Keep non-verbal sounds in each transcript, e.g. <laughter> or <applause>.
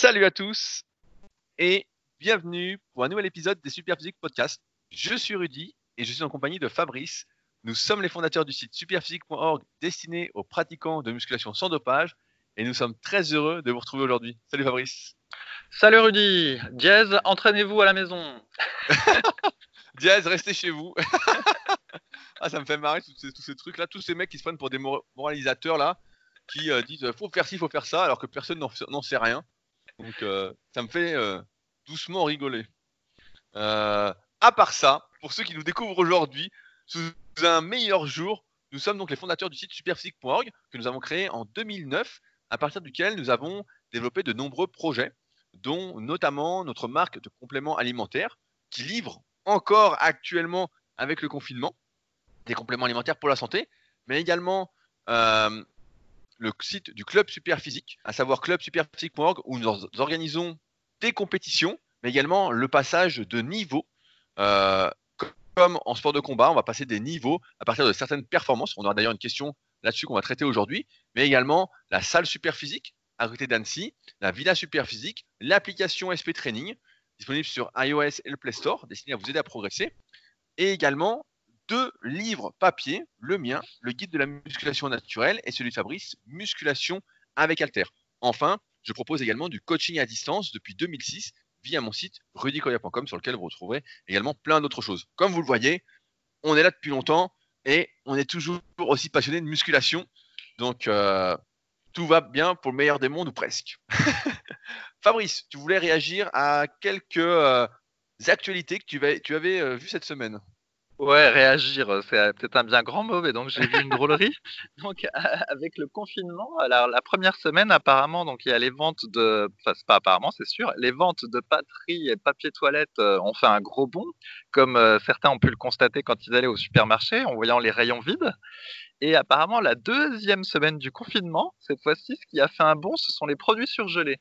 Salut à tous et bienvenue pour un nouvel épisode des Superphysique Podcast. Je suis Rudy et je suis en compagnie de Fabrice. Nous sommes les fondateurs du site superphysique.org destiné aux pratiquants de musculation sans dopage et nous sommes très heureux de vous retrouver aujourd'hui. Salut Fabrice. Salut Rudy. Diaz, entraînez-vous à la maison. <laughs> Diaz, restez chez vous. <laughs> ah, ça me fait marrer tous ces, trucs là, tous ces mecs qui se prennent pour des moralisateurs là, qui euh, disent faut faire ci, faut faire ça, alors que personne n'en sait rien. Donc euh, ça me fait euh, doucement rigoler. à part ça, pour ceux qui nous découvrent aujourd'hui, sous un meilleur jour, nous sommes donc les fondateurs du site superphysique.org que nous avons créé en 2009, à partir duquel nous avons développé de nombreux projets, dont notamment notre marque de compléments alimentaires qui livre encore actuellement avec le confinement des compléments alimentaires pour la santé, mais également euh, le site du Club Superphysique, à savoir clubsuperphysique.org, où nous organisons des compétitions, mais également le passage de niveau. Euh, comme en sport de combat, on va passer des niveaux à partir de certaines performances. On aura d'ailleurs une question là-dessus qu'on va traiter aujourd'hui, mais également la salle Superphysique à côté d'Annecy, la Villa Superphysique, l'application SP Training, disponible sur iOS et le Play Store, destiné à vous aider à progresser, et également deux livres papier, le mien, le guide de la musculation naturelle, et celui de Fabrice, Musculation avec Alter. Enfin, je propose également du coaching à distance depuis 2006 via mon site rudicoya.com sur lequel vous retrouverez également plein d'autres choses. Comme vous le voyez, on est là depuis longtemps et on est toujours aussi passionné de musculation. Donc, euh, tout va bien pour le meilleur des mondes ou presque. <laughs> Fabrice, tu voulais réagir à quelques euh, actualités que tu, avais, euh, vues cette semaine. Ouais, réagir, euh, c'est peut-être un bien grand mot, mais donc j'ai vu une drôlerie. <laughs> donc avec le confinement, alors la première semaine apparemment, donc il y a les ventes de, enfin c'est pas apparemment, c'est sûr, les ventes de pâterie et papier toilette ont fait un gros bond, comme certains ont pu le constater quand ils allaient au supermarché en voyant les rayons vides. Et apparemment, la deuxième semaine du confinement, cette fois-ci, ce qui a fait un bond, ce sont les produits surgelés.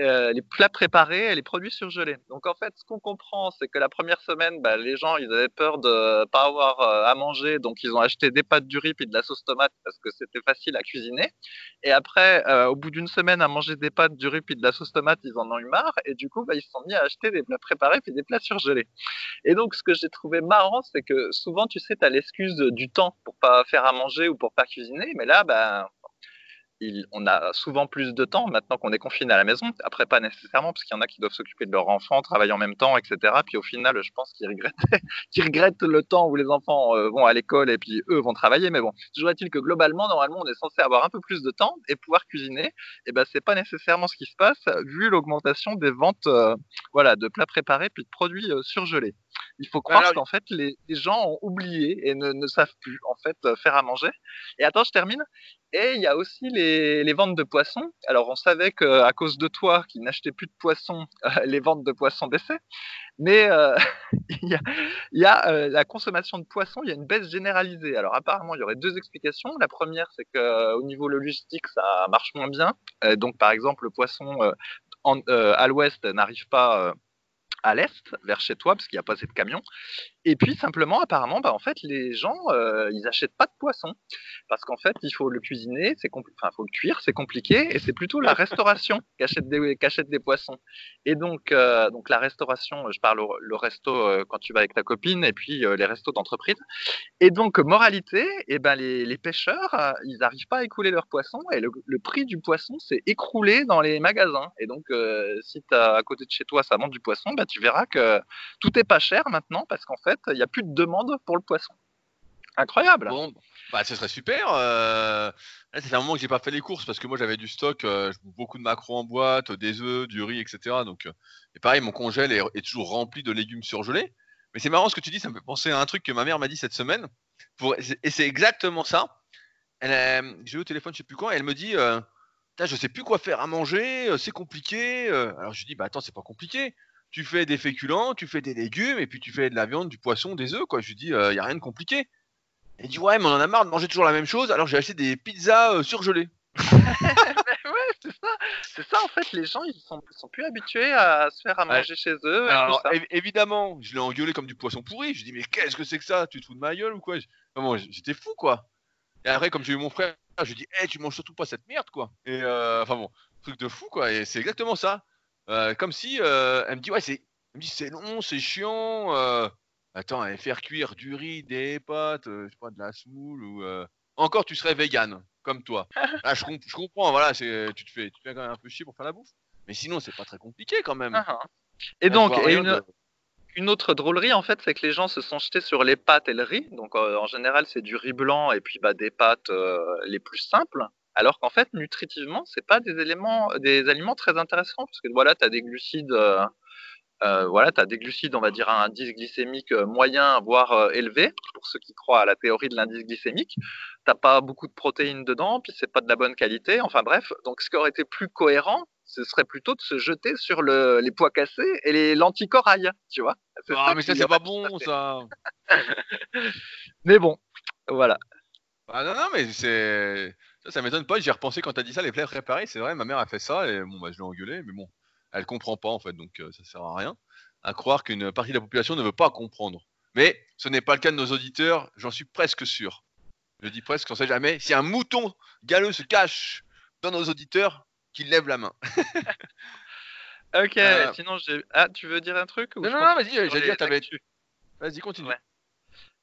Euh, les plats préparés et les produits surgelés. Donc en fait, ce qu'on comprend, c'est que la première semaine, bah, les gens, ils avaient peur de pas avoir euh, à manger, donc ils ont acheté des pâtes du riz et de la sauce tomate parce que c'était facile à cuisiner. Et après, euh, au bout d'une semaine à manger des pâtes, du riz et de la sauce tomate, ils en ont eu marre et du coup, bah, ils se sont mis à acheter des plats préparés et des plats surgelés. Et donc, ce que j'ai trouvé marrant, c'est que souvent, tu sais, tu as l'excuse du temps pour pas faire à manger ou pour pas cuisiner, mais là, bah, on a souvent plus de temps maintenant qu'on est confiné à la maison. Après, pas nécessairement, parce qu'il y en a qui doivent s'occuper de leurs enfants, travailler en même temps, etc. Puis au final, je pense qu'ils regrettent, <laughs> regrettent le temps où les enfants euh, vont à l'école et puis eux vont travailler. Mais bon, toujours est-il que globalement, normalement, on est censé avoir un peu plus de temps et pouvoir cuisiner. Et ben, c'est pas nécessairement ce qui se passe vu l'augmentation des ventes, euh, voilà, de plats préparés puis de produits euh, surgelés. Il faut croire qu'en fait, les, gens ont oublié et ne, savent plus en fait faire à manger. Et attends, je termine. Et il y a aussi les, ventes de poissons. Alors, on savait qu'à cause de toi, qui n'achetais plus de poissons, les ventes de poissons baissaient. Mais euh, <laughs> il y a, euh, la consommation de poissons, il y a une baisse généralisée. Alors, apparemment, il y aurait deux explications. La première, c'est qu'au niveau logistique, ça marche moins bien. Euh, donc, par exemple, le poisson à l'ouest n'arrive pas à l'est, vers chez toi, parce qu'il n'y a pas assez de camions. Et puis simplement, apparemment, bah, en fait, les gens, euh, ils achètent pas de poisson parce qu'en fait, il faut le cuisiner, c'est enfin, faut le cuire, c'est compliqué, et c'est plutôt la restauration <laughs> qui achète des, qui des poissons. Et donc, euh, donc la restauration, je parle le resto euh, quand tu vas avec ta copine, et puis les restos d'entreprise. Et donc, moralité, et eh ben les, les pêcheurs, ils n'arrivent pas à écouler leurs poissons, et le, le prix du poisson s'est écroulé dans les magasins. Et donc, si as, à côté de chez toi, ça vend du poisson, bah, tu verras que tout est pas cher maintenant parce qu'en fait, il n'y a plus de demande pour le poisson. Incroyable. Bon, bah, ce serait super. Euh... Un moment que j'ai pas fait les courses parce que moi j'avais du stock, euh, beaucoup de macros en boîte, des œufs, du riz, etc. Donc, euh, et pareil, mon congèle est, toujours rempli de légumes surgelés. Mais c'est marrant ce que tu dis, ça me fait penser à un truc que ma mère m'a dit cette semaine. Et c'est exactement ça. J'ai eu au téléphone, je sais plus quand, et elle me dit euh, Je sais plus quoi faire à manger, c'est compliqué. Alors je lui dis Bah attends, c'est pas compliqué tu fais des féculents, tu fais des légumes, et puis tu fais de la viande, du poisson, des œufs, quoi. Je lui dis, il euh, n'y a rien de compliqué. Il dit, ouais, mais on en a marre de manger toujours la même chose, alors j'ai acheté des pizzas euh, surgelées. <laughs> ouais, c'est ça. C'est ça, en fait, les gens, ils sont, sont plus habitués à se faire à manger chez eux. Alors, évidemment, je l'ai engueulé comme du poisson pourri. Je dis, mais qu'est-ce que c'est que ça? Tu te fous de ma gueule ou quoi? J'étais fou, quoi. Et après, comme j'ai eu mon frère, je lui dis, hey, tu manges surtout pas cette merde, quoi. Et euh, enfin bon, truc de fou, quoi. Et c'est exactement ça. Euh, comme si euh, elle me dit, ouais, c'est, elle me dit, c'est long, c'est chiant. euh, attends, et faire cuire du riz, des pâtes, euh, je sais pas, de la semoule ou euh, encore, tu serais vegan, comme toi. Là, <laughs> je, comp- je comprends, voilà, c'est, tu te fais, tu te fais quand même un peu chier pour faire la bouffe. Mais sinon, c'est pas très compliqué quand même. Ah, ah. Et donc, et une, de- une autre drôlerie, en fait, c'est que les gens se sont jetés sur les pâtes et le riz. Donc, euh, en général, c'est du riz blanc et puis bah, des pâtes euh, les plus simples. Alors qu'en fait, nutritivement, c'est pas des éléments, des aliments très intéressants parce que voilà, tu as des glucides, euh, euh, voilà, tu des glucides, on va dire à un indice glycémique euh, moyen voire euh, élevé pour ceux qui croient à la théorie de l'indice glycémique. T'as pas beaucoup de protéines dedans, puis c'est pas de la bonne qualité. Enfin bref, donc ce qui aurait été plus cohérent, ce serait plutôt de se jeter sur le, les pois cassés et les lentilles corail, tu vois. Ah, mais ça, c'est pas à bon, ça. <laughs> Mais bon, voilà. Ah non, non, mais c'est. Ça, ça m'étonne pas. J'y ai repensé quand t'as dit ça, les plats préparés. C'est vrai, ma mère a fait ça et bon, bah, je l'ai engueulé, mais bon, elle comprend pas en fait, donc euh, ça sert à rien. À croire qu'une partie de la population ne veut pas comprendre. Mais ce n'est pas le cas de nos auditeurs, j'en suis presque sûr. Je dis presque, on sait jamais. Si un mouton galeux se cache dans nos auditeurs, qu'il lève la main. <laughs> Ok, Euh, sinon j'ai. Ah, tu veux dire un truc ou Non, non, non, vas-y, j'allais dire, t'avais. Vas-y, continue. Ouais.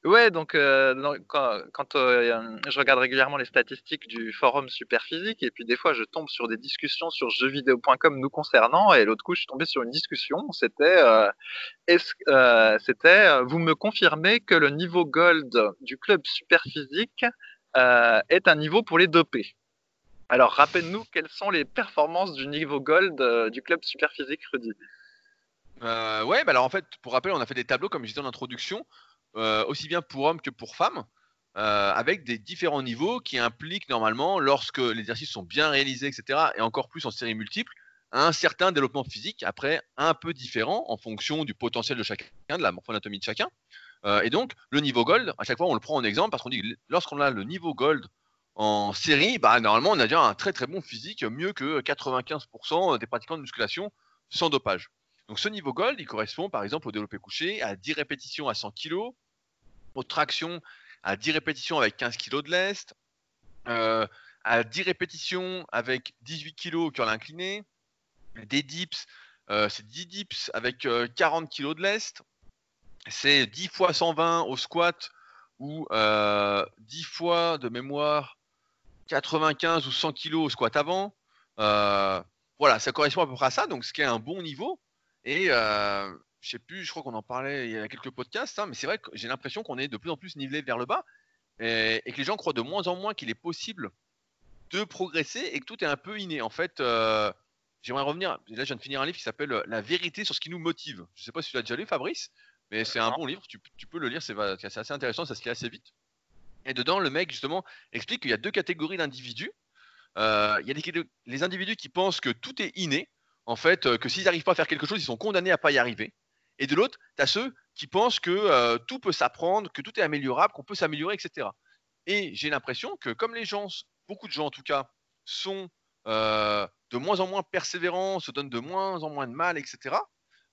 Ouais, donc euh, quand, euh, je regarde régulièrement les statistiques du forum Superphysique et puis des fois je tombe sur des discussions sur jeuxvideo.com nous concernant et l'autre coup je suis tombé sur une discussion, c'était euh, c'était vous me confirmez que le niveau gold du club Superphysique est un niveau pour les dopés? Alors rappelle-nous quelles sont les performances du niveau gold du club Superphysique Rudy? Euh, ouais, bah alors en fait, pour rappel, on a fait des tableaux, comme je disais en introduction, aussi bien pour hommes que pour femmes, euh, avec des différents niveaux qui impliquent normalement, lorsque les exercices sont bien réalisés, etc., et encore plus en série multiple, un certain développement physique, après un peu différent en fonction du potentiel de chacun, de la morphoanatomie de chacun. Euh, et donc, le niveau gold, à chaque fois, on le prend en exemple parce qu'on dit que lorsqu'on a le niveau gold en série, bah, normalement, on a déjà un très très bon physique, mieux que 95% des pratiquants de musculation sans dopage. Donc ce niveau gold, il correspond par exemple au développé couché à 10 répétitions à 100 kg, aux tractions à 10 répétitions avec 15 kg de lest, euh, à 10 répétitions avec 18 kg au curl incliné, des dips, euh, c'est 10 dips avec euh, 40 kg de lest, c'est 10 fois 120 au squat ou euh, 10 fois de mémoire 95 ou 100 kg au squat avant. Euh, voilà, ça correspond à peu près à ça, donc ce qui est un bon niveau. Et euh, je sais plus, je crois qu'on en parlait il y a quelques podcasts, hein, mais c'est vrai que j'ai l'impression qu'on est de plus en plus nivelé vers le bas et, et que les gens croient de moins en moins qu'il est possible de progresser et que tout est un peu inné. En fait, euh, j'aimerais revenir. Là, je viens de finir un livre qui s'appelle euh, La vérité sur ce qui nous motive. Je sais pas si tu l'as déjà lu, Fabrice, mais c'est un Non. bon livre. Tu, tu peux le lire, c'est assez intéressant, ça se lit assez vite. Et dedans, le mec justement explique qu'il y a deux catégories d'individus. Euh, il y a des- les individus qui pensent que tout est inné, en fait, que s'ils n'arrivent pas à faire quelque chose, ils sont condamnés à pas y arriver. Et de l'autre, tu as ceux qui pensent que euh, tout peut s'apprendre, que tout est améliorable, qu'on peut s'améliorer, etc. Et j'ai l'impression que comme les gens, beaucoup de gens en tout cas, sont euh, de moins en moins persévérants, se donnent de moins en moins de mal, etc.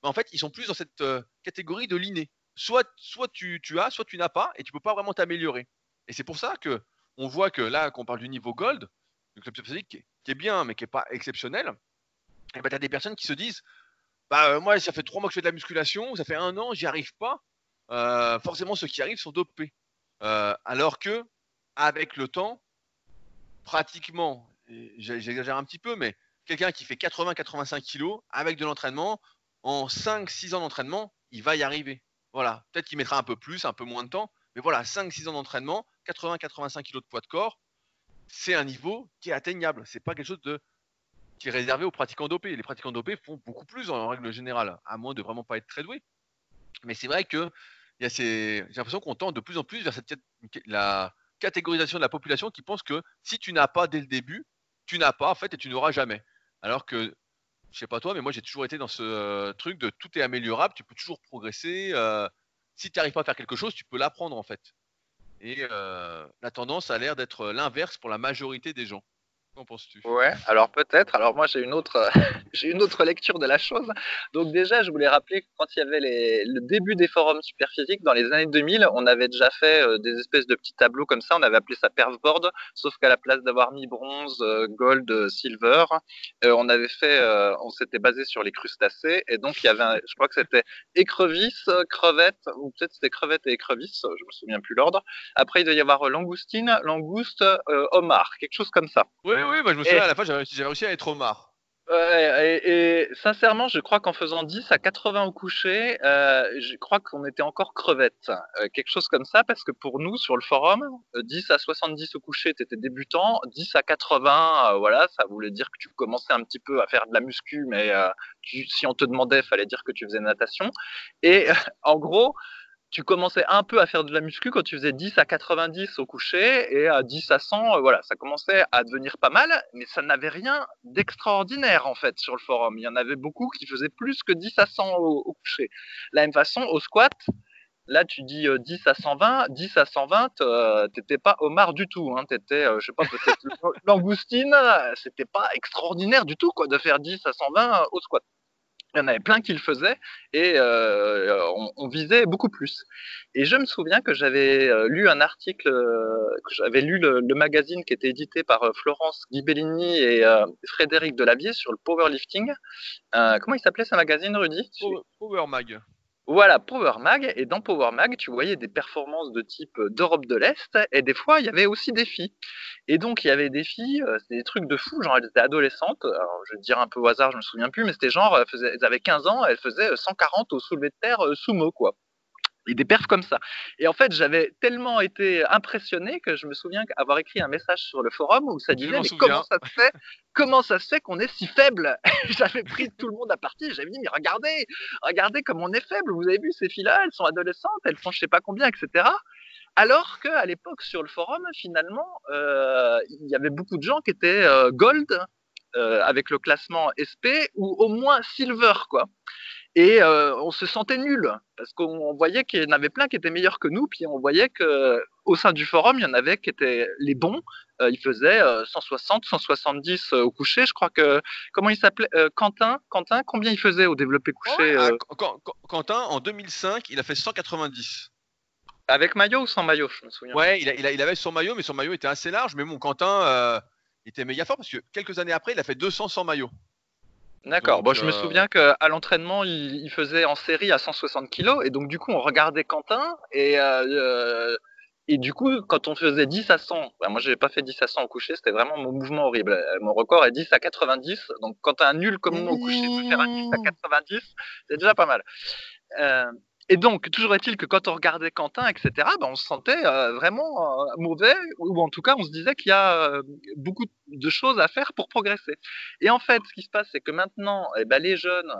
ben, en fait, ils sont plus dans cette euh, catégorie de l'inné. Soit, soit tu, as, soit tu n'as pas, et tu peux pas vraiment t'améliorer. Et c'est pour ça que on voit que là, qu'on parle du niveau gold, du club qui, est- qui est bien, mais qui est pas exceptionnel, et ben, tu as des personnes qui se disent bah, euh, moi, ça fait trois mois que je fais de la musculation, ça fait un an, j'y arrive pas. Euh, forcément, ceux qui arrivent sont dopés. Euh, alors que, avec le temps, pratiquement, j'exagère un petit peu, mais quelqu'un qui fait 80-85 kilos avec de l'entraînement, en 5-6 ans d'entraînement, il va y arriver. Voilà. Peut-être qu'il mettra un peu plus, un peu moins de temps, mais voilà, 5-6 ans d'entraînement, 80-85 kilos de poids de corps, c'est un niveau qui est atteignable. C'est pas quelque chose de réservé aux pratiquants dopés. Les pratiquants dopés font beaucoup plus en règle générale, à moins de vraiment pas être très doués. Mais c'est vrai que j'ai l'impression qu'on tend de plus en plus vers cette la catégorisation de la population qui pense que si tu n'as pas dès le début, tu n'as pas en fait et tu n'auras jamais. Alors que je sais pas toi, mais moi j'ai toujours été dans ce euh, truc de tout est améliorable, tu peux toujours progresser. euh, si tu n'arrives pas à faire quelque chose, tu peux l'apprendre en fait. Et euh, la tendance a l'air d'être l'inverse pour la majorité des gens. Qu'en penses-tu? Ouais, alors peut-être. Alors moi j'ai une autre, <laughs> j'ai une autre lecture de la chose. Donc déjà je voulais rappeler que quand il y avait les, le début des forums superphysiques dans les années 2000, on avait déjà fait euh, des espèces de petits tableaux comme ça. On avait appelé ça perfboard, sauf qu'à la place d'avoir mis bronze, euh, gold, euh, silver, on avait fait, on s'était basé sur les crustacés et donc il y avait, un, je crois que c'était écrevisse, crevette ou peut-être c'était crevette et écrevisse, je me souviens plus l'ordre. Après il devait y avoir langoustine, langouste, homard, quelque chose comme ça. Oui, oui, je me souviens, à la fin, j'avais réussi, à être au mar. et, sincèrement, je crois qu'en faisant 10 à 80 au coucher, euh, je crois qu'on était encore crevettes. Euh, quelque chose comme ça, parce que pour nous, sur le forum, 10 euh, à 70 au coucher, tu étais débutant. 10 à 80, voilà, ça voulait dire que tu commençais un petit peu à faire de la muscu, mais si on te demandait, il fallait dire que tu faisais natation. Et en gros, tu commençais un peu à faire de la muscu quand tu faisais 10 à 90 au coucher et à 10 à 100, euh, voilà, ça commençait à devenir pas mal, mais ça n'avait rien d'extraordinaire en fait sur le forum. Il y en avait beaucoup qui faisaient plus que 10 à 100 au, coucher. La même façon, au squat, là tu dis 10 euh, à 120, 10 à 120, euh, t'étais pas Omar du tout, hein, t'étais, je sais pas, peut-être <laughs> langoustine, c'était pas extraordinaire du tout quoi de faire 10 à 120 au squat il y en avait plein qui le faisaient et euh, on, visait beaucoup plus. Et je me souviens que j'avais euh, lu un article, euh, que j'avais lu le, magazine qui était édité par Florence Ghibellini et Frédéric Delavier sur le powerlifting. comment il s'appelait ce magazine, Rudy? Power Mag. Voilà, Power Mag. Et dans Power Mag, tu voyais des performances de type euh, d'Europe de l'Est. Et des fois, il y avait aussi des filles. Et donc, il y avait des filles, euh, c'était des trucs de fou. Genre, elles étaient adolescentes. Alors, je vais te dire un peu au hasard, je me souviens plus. Mais c'était genre, elles, elles avaient 15 ans, elles faisaient 140 au soulevé de terre euh, sumo, quoi et des perfs comme ça. Et en fait, j'avais tellement été impressionné que je me souviens avoir écrit un message sur le forum où ça disait mais comment ça se fait comment ça se fait qu'on est si faible? <laughs> J'avais pris tout le monde à partie, j'avais dit mais regardez, regardez comme on est faible. Vous avez vu ces filles-là, elles sont adolescentes, elles font je sais pas combien, etc. Alors qu'à l'époque sur le forum, finalement, euh, il y avait beaucoup de gens qui étaient euh, gold euh, avec le classement SP ou au moins silver quoi et euh, on se sentait nul parce qu'on voyait qu'il y en avait plein qui étaient meilleurs que nous, puis on voyait que au sein du forum, il y en avait qui étaient les bons. Euh, ils faisaient 160, 170 au coucher. Je crois que comment il s'appelait Quentin. Quentin, combien il faisait au développé couché ah, Quentin, en 2005, il a fait 190. Avec maillot ou sans maillot, je me souviens. Ouais, il, il, avait son maillot, mais son maillot était assez large. Mais mon Quentin euh, était méga fort parce que quelques années après, il a fait 200 sans maillot. D'accord. Bon, je me euh, souviens qu'à l'entraînement, il, faisait en série à 160 kg et donc du coup, on regardait Quentin et euh, et du coup, quand on faisait 10 à 100, bah moi j'ai pas fait 10 à 100 au coucher, c'était vraiment mon mouvement horrible. Mon record est 10 à 90, donc quand un nul comme moi au coucher, tu faire un 10 à 90, c'est déjà pas mal. Euh, et donc, toujours est-il que quand on regardait Quentin, etc., ben on se sentait euh, vraiment euh, mauvais, ou en tout cas, on se disait qu'il y a euh, beaucoup de choses à faire pour progresser. Et en fait, ce qui se passe, c'est que maintenant, eh ben, les jeunes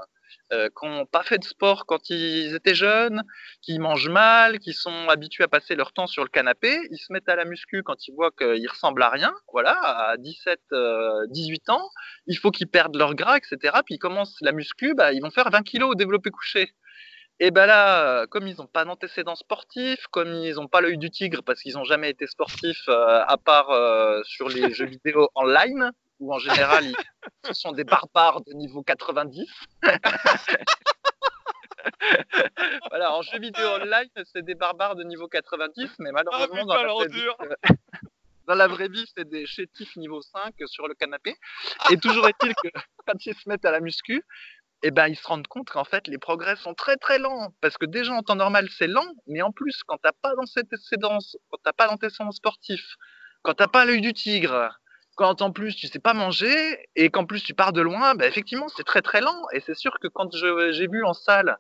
qui n'ont pas fait de sport quand ils étaient jeunes, qui mangent mal, qui sont habitués à passer leur temps sur le canapé, ils se mettent à la muscu quand ils voient qu'ils ressemblent à rien, voilà, à 17, 18 ans, il faut qu'ils perdent leur gras, etc., puis ils commencent la muscu, bah, ils vont faire 20 kilos au développé couché. Et ben là, comme ils n'ont pas d'antécédents sportifs, comme ils n'ont pas l'œil du tigre parce qu'ils n'ont jamais été sportifs euh, à part euh, sur les jeux <laughs> vidéo online, où en général ils, ce sont des barbares de niveau 90. <laughs> voilà, en jeux vidéo online, c'est des barbares de niveau 90, mais malheureusement dans, la vie, euh, dans, la vraie vie, c'est des chétifs niveau 5 sur le canapé. Et toujours est-il que <laughs> quand ils se mettent à la muscu, eh ben, ils se rendent compte qu'en fait, les progrès sont très très lents. Parce que déjà, en temps normal, c'est lent, mais en plus, quand t'as pas dans cette sédence, quand t'as pas d'antécédents sportif, quand t'as pas l'œil du tigre, quand en plus tu sais pas manger, et qu'en plus tu pars de loin, ben effectivement, c'est très très lent. Et c'est sûr que quand j'ai vu en salle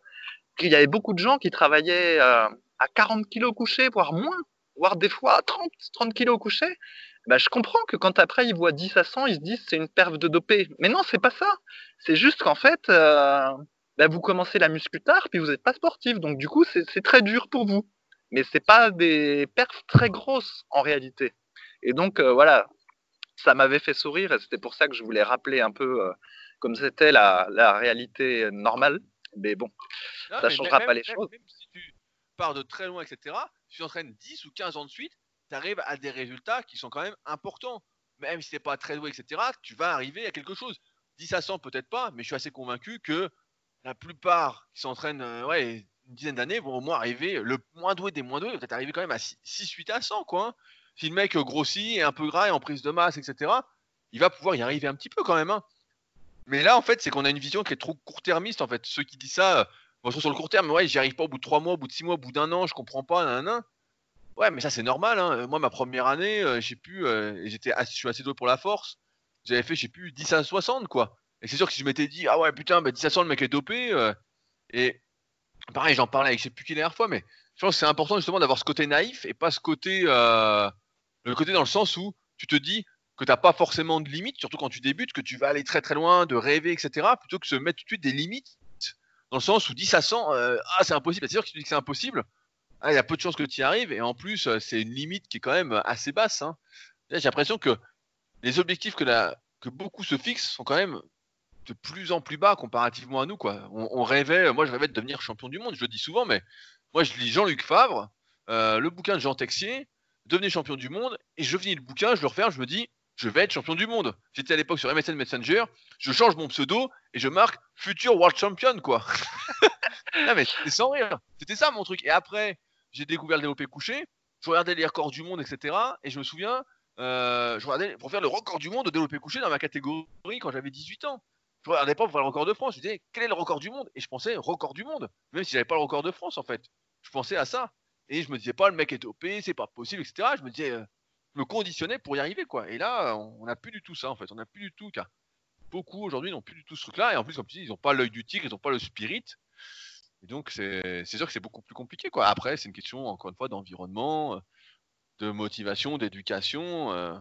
qu'il y avait beaucoup de gens qui travaillaient euh, à 40 kilos couchés, voire moins, voire des fois à 30, 30 kilos couchés, bah, je comprends que quand après ils voient 10 à 100, ils se disent c'est une perve de dopé. Mais non, c'est pas ça. C'est juste qu'en fait, euh, bah, vous commencez la muscu tard, puis vous n'êtes pas sportif. Donc du coup, c'est très dur pour vous. Mais c'est pas des perfs très grosses en réalité. Et donc euh, voilà, ça m'avait fait sourire et c'était pour ça que je voulais rappeler un peu euh, comme c'était la, la, réalité normale. Mais bon, ça ne changera pas les choses. Même si tu pars de très loin, etc., tu t'entraînes 10 ou 15 ans de suite, tu arrives à des résultats qui sont quand même importants. même si t'es pas très doué, etc., tu vas arriver à quelque chose. 10 à 100, peut-être pas, mais je suis assez convaincu que la plupart qui s'entraînent euh, ouais, une dizaine d'années vont au moins arriver, le moins doué des moins doués, peut-être arriver quand même à 6, 8 à 100, quoi. Hein. Si le mec grossit, est un peu gras, et en prise de masse, etc., il va pouvoir y arriver un petit peu quand même. Hein. Mais là, en fait, c'est qu'on a une vision qui est trop court-termiste, en fait. Ceux qui disent ça, euh, sur le court terme, ouais, j'y arrive pas au bout de 3 mois, au bout de 6 mois, au bout d'un an, je comprends pas, nan, Ouais, mais ça, c'est normal. Hein. Moi, ma première année, euh, j'ai pu, euh, j'étais, je suis assez doué pour la force. J'avais fait, j'ai plus 10 à 60, quoi. Et c'est sûr que si je m'étais dit, ah ouais, putain, bah, 10 à 100, le mec est dopé. et pareil, j'en parlais avec je sais plus qui la dernière fois, mais je pense que c'est important justement d'avoir ce côté naïf et pas ce côté, le côté dans le sens où tu te dis, que tu n'as pas forcément de limites, surtout quand tu débutes, que tu vas aller très très loin, de rêver, etc., plutôt que se mettre tout de suite des limites, dans le sens où 10 à 100, euh, ah c'est impossible, c'est sûr que tu dis que c'est impossible, ah, il y a peu de chances que tu y arrives, et en plus, euh, c'est une limite qui est quand même assez basse. Hein. J'ai l'impression que les objectifs que beaucoup se fixent sont quand même de plus en plus bas comparativement à nous. Quoi. On, rêvait, moi je rêvais de devenir champion du monde, je le dis souvent, mais moi je lis Jean-Luc Favre, euh, le bouquin de Jean Texier, devenez champion du monde, et je finis le bouquin, je le referme, je me dis, je vais être champion du monde. J'étais à l'époque sur MSN Messenger, je change mon pseudo et je marque futur world champion, quoi. <laughs> non, mais c'était sans rire. C'était ça mon truc. Et après, j'ai découvert le développé couché, je regardais les records du monde, etc. Et je me souviens, euh, je regardais pour faire le record du monde de développé couché dans ma catégorie quand j'avais 18 ans. Je regardais pas pour faire le record de France. Je disais, quel est le record du monde? Et je pensais, record du monde. Même si j'avais pas le record de France, en fait. Je pensais à ça. Et je me disais pas, le mec est dopé, c'est pas possible, etc. Je me disais, euh, me conditionner pour y arriver quoi. Et là, on n'a plus du tout ça en fait. On n'a plus du tout car beaucoup aujourd'hui n'ont plus du tout ce truc-là. Et en plus, comme tu ils n'ont pas l'œil du tigre, ils n'ont pas le spirit. Et donc, c'est sûr que c'est beaucoup plus compliqué quoi. Après, c'est une question encore une fois d'environnement, de motivation, d'éducation. Euh,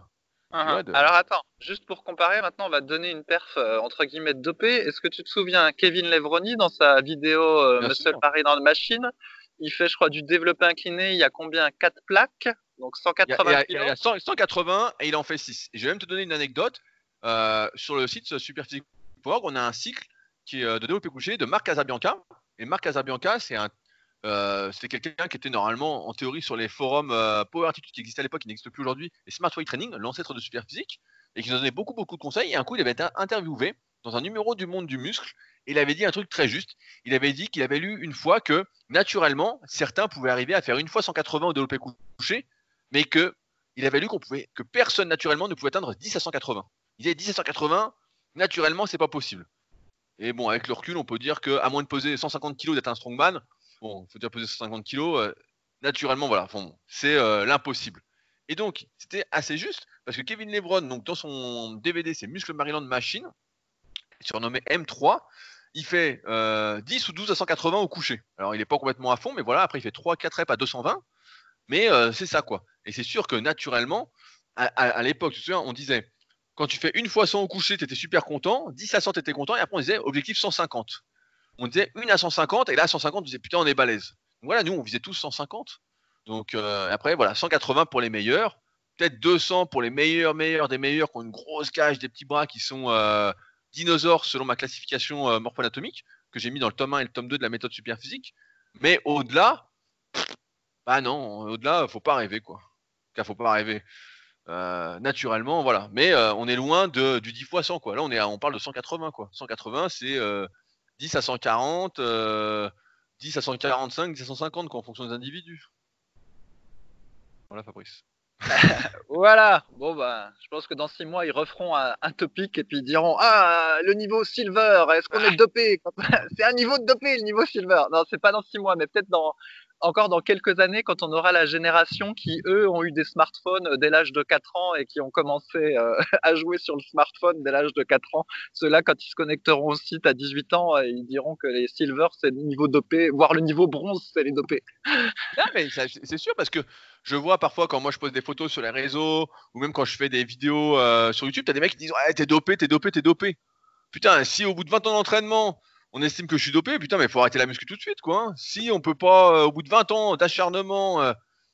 uh-huh. Alors attends, juste pour comparer, maintenant on va te donner une perf euh, entre guillemets dopée. Est-ce que tu te souviens Kevin Levroni dans sa vidéo euh, Muscle Paris dans la machine Il fait, je crois, du développé incliné. Il y a combien? 4 plaques? Donc 180 il y a, 180 et il en fait 6. Et je vais même te donner une anecdote. Euh, sur le site superphysique.org, on a un cycle qui est euh, de développé couché de Marc Casabianca. Et Marc Casabianca, c'est euh, c'était quelqu'un qui était normalement en théorie sur les forums Power Attitude qui existaient à l'époque, qui n'existent plus aujourd'hui, et Smart Way Training, l'ancêtre de Superphysique, et qui nous donnait beaucoup beaucoup de conseils. Et un coup, il avait été interviewé dans un numéro du Monde du Muscle, et il avait dit un truc très juste. Il avait dit qu'il avait lu une fois que naturellement, certains pouvaient arriver à faire une fois 180 au développé couché, mais que il avait lu qu'on pouvait, que personne naturellement ne pouvait atteindre 10 à 180. Il disait 10 à 180, naturellement, c'est pas possible. Et bon, avec le recul, on peut dire que, à moins de peser 150 kg d'être un strongman, bon, faut dire peser 150 kg, euh, naturellement, voilà, c'est euh, l'impossible. Et donc, c'était assez juste, parce que Kevin Lebron, donc dans son DVD, c'est Muscle Maryland Machine, surnommé M3, il fait 10 euh, ou 12 à 180 au coucher. Alors, il n'est pas complètement à fond, mais voilà, après, il fait 3-4 reps à 220. Mais c'est ça, quoi. Et c'est sûr que naturellement, à, l'époque, tu te souviens, on disait, quand tu fais une fois 100 au coucher, tu étais super content, 10 à 100, tu étais content, et après on disait, objectif 150. On disait une à 150, et là, 150, on disait, putain, on est balèze. Donc voilà, nous, on visait tous 150. Donc euh, après, voilà, 180 pour les meilleurs, peut-être 200 pour les meilleurs, meilleurs des meilleurs qui ont une grosse cage, des petits bras qui sont euh, dinosaures selon ma classification euh, morpho-anatomique, que j'ai mis dans le tome 1 et le tome 2 de la méthode superphysique. Mais au-delà, bah non, au-delà, faut pas rêver, quoi car faut pas rêver. Euh, naturellement, voilà. Mais euh, on est loin de, du 10 fois 100, quoi. Là, on, est on parle de 180, quoi. 180, c'est 10 euh, à 140, 10 à 145, 10 à 150, quoi, en fonction des individus. Voilà, Fabrice. <laughs> voilà. Bon bah, je pense que dans six mois ils referont un, topic et puis ils diront ah le niveau silver, est-ce qu'on est dopé? C'est un niveau de dopé le niveau silver. Non, c'est pas dans six mois, mais peut-être dans encore dans quelques années, quand on aura la génération qui, eux, ont eu des smartphones dès l'âge de 4 ans et qui ont commencé euh, <laughs> à jouer sur le smartphone dès l'âge de 4 ans, ceux-là, quand ils se connecteront au site à 18 ans, euh, ils diront que les silver, c'est le niveau dopé, voire le niveau bronze, c'est les dopés. <laughs> Non, mais c'est sûr, parce que je vois parfois quand moi je pose des photos sur les réseaux, ou même quand je fais des vidéos euh, sur YouTube, t'as des mecs qui disent ouais, t'es dopé, t'es dopé, t'es dopé. Putain, si au bout de 20 ans d'entraînement, on estime que je suis dopé, putain, mais il faut arrêter la muscu tout de suite, quoi. Hein. Si on peut pas, euh, au bout de 20 ans d'acharnement, euh,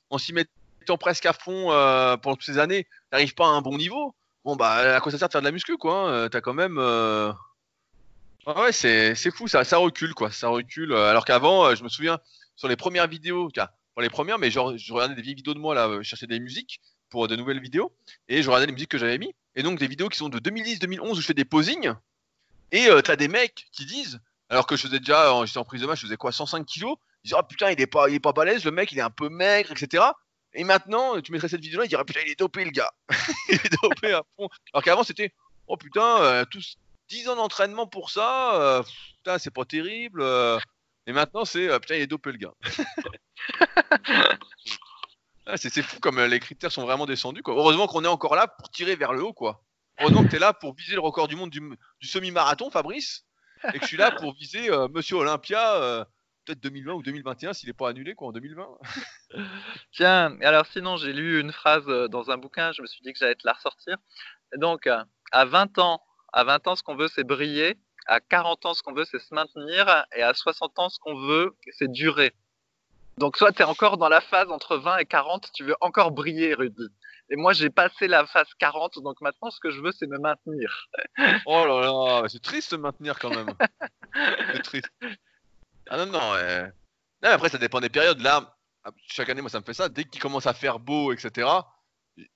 en s'y mettant presque à fond euh, pendant toutes ces années, n'arrives pas à un bon niveau, bon, bah, à quoi ça sert de faire de la muscu, quoi hein. T'as quand même. Ah ouais, c'est, fou, ça, recule, quoi. Ça recule. alors qu'avant, je me souviens, sur les premières vidéos, pas les premières, mais genre, je regardais des vieilles vidéos de moi, là, je cherchais des musiques. pour de nouvelles vidéos et je regardais les musiques que j'avais mis. Et donc des vidéos qui sont de 2010-2011 où je fais des posings et euh, t'as des mecs qui disent, alors que je faisais déjà, j'étais en prise de match, je faisais quoi 105 kilos, ils disent ah putain il est pas, il est pas balèze, le mec il est un peu maigre, etc. Et maintenant tu mettrais cette vidéo là, il dirait putain il est dopé le gars, <laughs> il est dopé à fond. Alors qu'avant c'était oh putain euh, tous 10 ans d'entraînement pour ça, euh, putain c'est pas terrible. Et maintenant c'est euh, putain il est dopé le gars. <laughs> Ah, c'est c'est fou comme les critères sont vraiment descendus. Quoi. Heureusement qu'on est encore là pour tirer vers le haut. Quoi. Heureusement que tu es là pour viser le record du monde du, semi-marathon, Fabrice, et que je suis là pour viser euh, Monsieur Olympia, euh, peut-être 2020 ou 2021 s'il n'est pas annulé quoi, en 2020. <laughs> Tiens, alors sinon, j'ai lu une phrase euh, dans un bouquin, je me suis dit que j'allais te la ressortir. Donc, euh, à 20 ans, à 20 ans, ce qu'on veut, c'est briller. À 40 ans, ce qu'on veut, c'est se maintenir. Et à 60 ans, ce qu'on veut, c'est durer. Donc, soit tu es encore dans la phase entre 20 et 40, tu veux encore briller, Rudy. Et moi, j'ai passé la phase 40, donc maintenant, ce que je veux, c'est me maintenir. Oh là là, c'est triste de maintenir quand même. <laughs> c'est triste. Ah non, non. euh, non, mais après, ça dépend des périodes. Là, ah, chaque année, moi, ça me fait ça. Dès qu'il commence à faire beau, etc.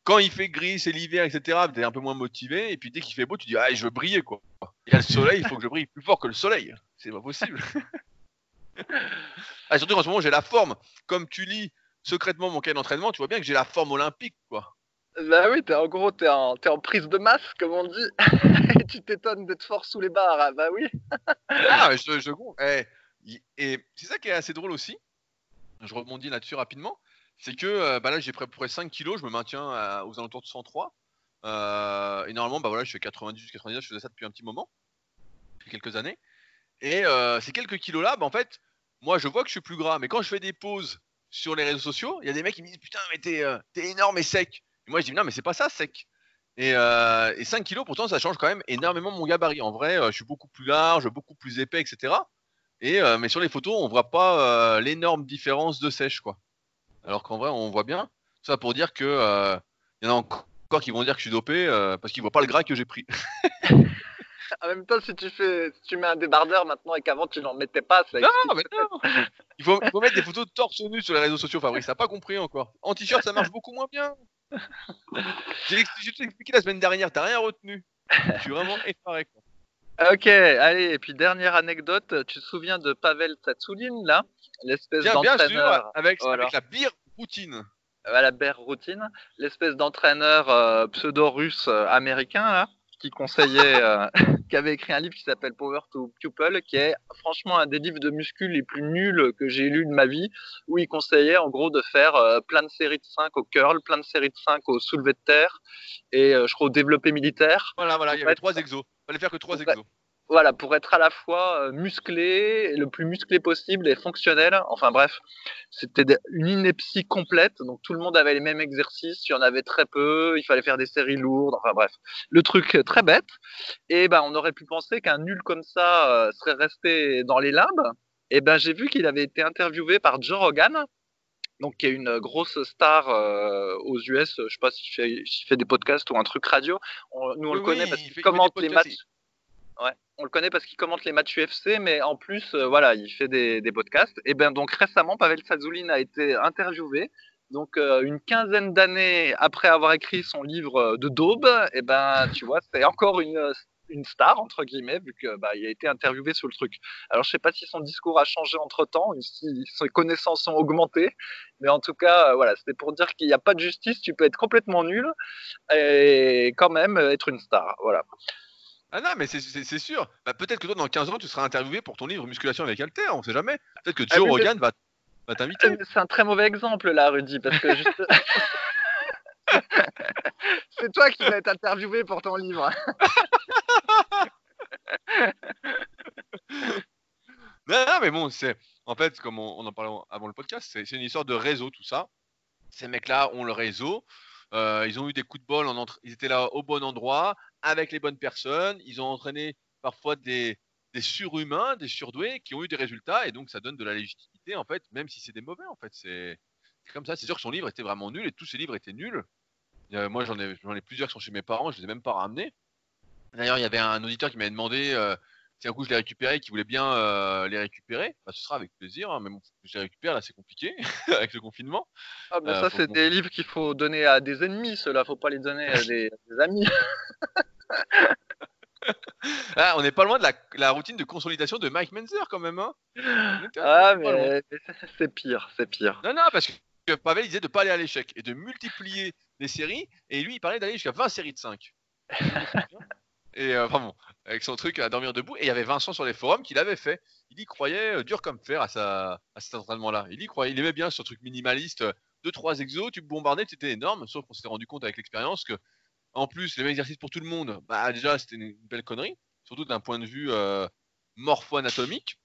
Quand il fait gris, c'est l'hiver, etc. T'es un peu moins motivé. Et puis dès qu'il fait beau, tu dis ah, je veux briller quoi. Il y a le soleil, il faut que je brille plus fort que le soleil. C'est pas possible. <laughs> ah, surtout qu'en ce moment, j'ai la forme. Comme tu lis secrètement mon cahier d'entraînement, tu vois bien que j'ai la forme olympique quoi. Bah oui, t'es en gros, t'es en, en prise de masse, comme on dit. <laughs> et tu t'étonnes d'être fort sous les barres. Ah, bah oui. Ah, je, je eh, et c'est ça qui est assez drôle aussi. Je rebondis là-dessus rapidement. C'est que euh, bah là, j'ai pris à peu près 5 kilos. Je me maintiens aux alentours de 103. Euh, et normalement, bah voilà, je fais 98, 99. Je faisais ça depuis un petit moment, depuis quelques années. Et euh, ces quelques kilos-là, bah en fait, moi, je vois que je suis plus gras. Mais quand je fais des pauses sur les réseaux sociaux, il y a des mecs qui me disent Putain, mais t'es euh, t'es énorme et sec. Moi, je dis Non, mais c'est pas ça, sec. Et, euh, et 5 kilos, pourtant, ça change quand même énormément mon gabarit. En vrai, euh, je suis beaucoup plus large, beaucoup plus épais, etc. Et, euh, mais sur les photos, on voit pas euh, l'énorme différence de sèche, quoi. Alors qu'en vrai, on voit bien. Ça pour dire que euh, il y en a encore qui vont dire que je suis dopé euh, parce qu'ils voient pas le gras que j'ai pris. <laughs> En même temps, si tu fais, si tu mets un débardeur maintenant et qu'avant tu n'en mettais pas, ça Non, mais non il faut, faut mettre des photos de torse nu sur les réseaux sociaux, Fabrice. T'as pas compris encore. En t-shirt, ça marche beaucoup moins bien. <laughs> J'ai expliqué la semaine dernière, t'as rien retenu. Je suis vraiment <laughs> effaré. Quoi. Ok, allez, et puis dernière anecdote, tu te souviens de Pavel Tsatsoulin, là L'espèce d'entraîneur avec, Voilà. avec la bière routine. à la Bear Routine, l'espèce d'entraîneur euh, pseudo-russe euh, américain, là, qui conseillait, euh, <laughs> qui avait écrit un livre qui s'appelle Power to Pupil, qui est franchement un des livres de muscu les plus nuls que j'ai lu de ma vie, où il conseillait en gros de faire euh, plein de séries de 5 au curl, plein de séries de 5 au soulevé de terre, et euh, je crois au développé militaire. Voilà, voilà, il y avait trois exos. Fallait faire que trois exos. Voilà, pour être à la fois euh, musclé, le plus musclé possible et fonctionnel. Enfin bref, c'était une ineptie complète. Donc tout le monde avait les mêmes exercices, il y en avait très peu, il fallait faire des séries lourdes. Enfin bref, le truc euh, très bête. Et ben on aurait pu penser qu'un nul comme ça euh, serait resté dans les limbes. Et ben j'ai vu qu'il avait été interviewé par Joe Rogan. Donc, qui est une grosse star euh, aux US, je sais pas s'il fait, des podcasts ou un truc radio. On- nous, on Oui, le connaît parce il qu'il commente les matchs. On le connaît parce qu'il commente les matchs UFC, mais en plus, euh, voilà, il fait des, podcasts. Et ben donc récemment, Pavel Tsazoulin a été interviewé. Donc euh, une quinzaine d'années après avoir écrit son livre euh, de daube, et ben tu vois, c'est encore une star entre guillemets vu que bah, il a été interviewé sur le truc. Alors je sais pas si son discours a changé entre temps, si ses connaissances ont augmenté, mais en tout cas voilà, c'était pour dire qu'il n'y a pas de justice, tu peux être complètement nul et quand même être une star. Voilà. Ah non, mais c'est- sûr. Bah, Peut-être que toi, dans 15 ans, tu seras interviewé pour ton livre Musculation avec Alter, on sait jamais. Peut-être que Ah Joe mais- Rogan va, va t'inviter. Euh, C'est un très mauvais exemple là, Rudy, parce que juste... <laughs> c'est toi qui vas être interviewé pour ton livre. <laughs> Non, non, mais bon, c'est. En fait, comme on, on en parlait avant le podcast, c'est c'est une histoire de réseau, tout ça. Ces mecs-là ont le réseau. Euh, ils ont eu des coups de bol, ils étaient là au bon endroit, avec les bonnes personnes. Ils ont entraîné parfois des, surhumains, des surdoués qui ont eu des résultats, et donc ça donne de la légitimité, en fait, même si c'est des mauvais, en fait. C'est comme ça. C'est sûr que son livre était vraiment nul, et tous ses livres étaient nuls. Euh, moi, j'en ai, j'en ai plusieurs qui sont chez mes parents, je les ai même pas ramenés. D'ailleurs, il y avait un auditeur qui m'avait demandé euh, si un coup je les récupérais, qui voulait bien euh, les récupérer, bah, ce sera avec plaisir. hein, mais bon, je les récupère, là, c'est compliqué <laughs> avec le confinement. Ah, mais Euh, ça, c'est des livres qu'il faut donner à des ennemis, ceux-là. Faut pas les donner à des, des amis. <laughs> Ah, on n'est pas loin de la, la routine de consolidation de Mike Menzer quand même. Hein Ah, mais c'est pire, c'est pire. Non, non, parce que Pavel disait de pas aller à l'échec et de multiplier les séries. Et lui, il parlait d'aller jusqu'à 20 séries de 5. <laughs> et euh, bon, avec son truc à dormir debout. Et il y avait Vincent sur les forums qui l'avait fait. Il y croyait euh, dur comme fer à, sa, à cet entraînement-là. Il y croyait. Il aimait bien ce truc minimaliste. 2-3 exos, tu bombardais, c'était énorme. Sauf qu'on s'était rendu compte avec l'expérience que, en plus, les mêmes exercices pour tout le monde, bah déjà, c'était une belle connerie. Surtout d'un point de vue euh, morpho-anatomique.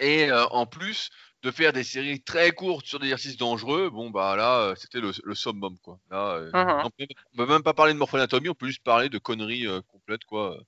Et euh, en plus, de faire des séries très courtes sur des exercices dangereux, bon bah là euh, c'était le, le summum quoi. Là, euh, Mhm. on, peut, on peut même pas parler de morphoanatomie, on peut juste parler de conneries complètes quoi.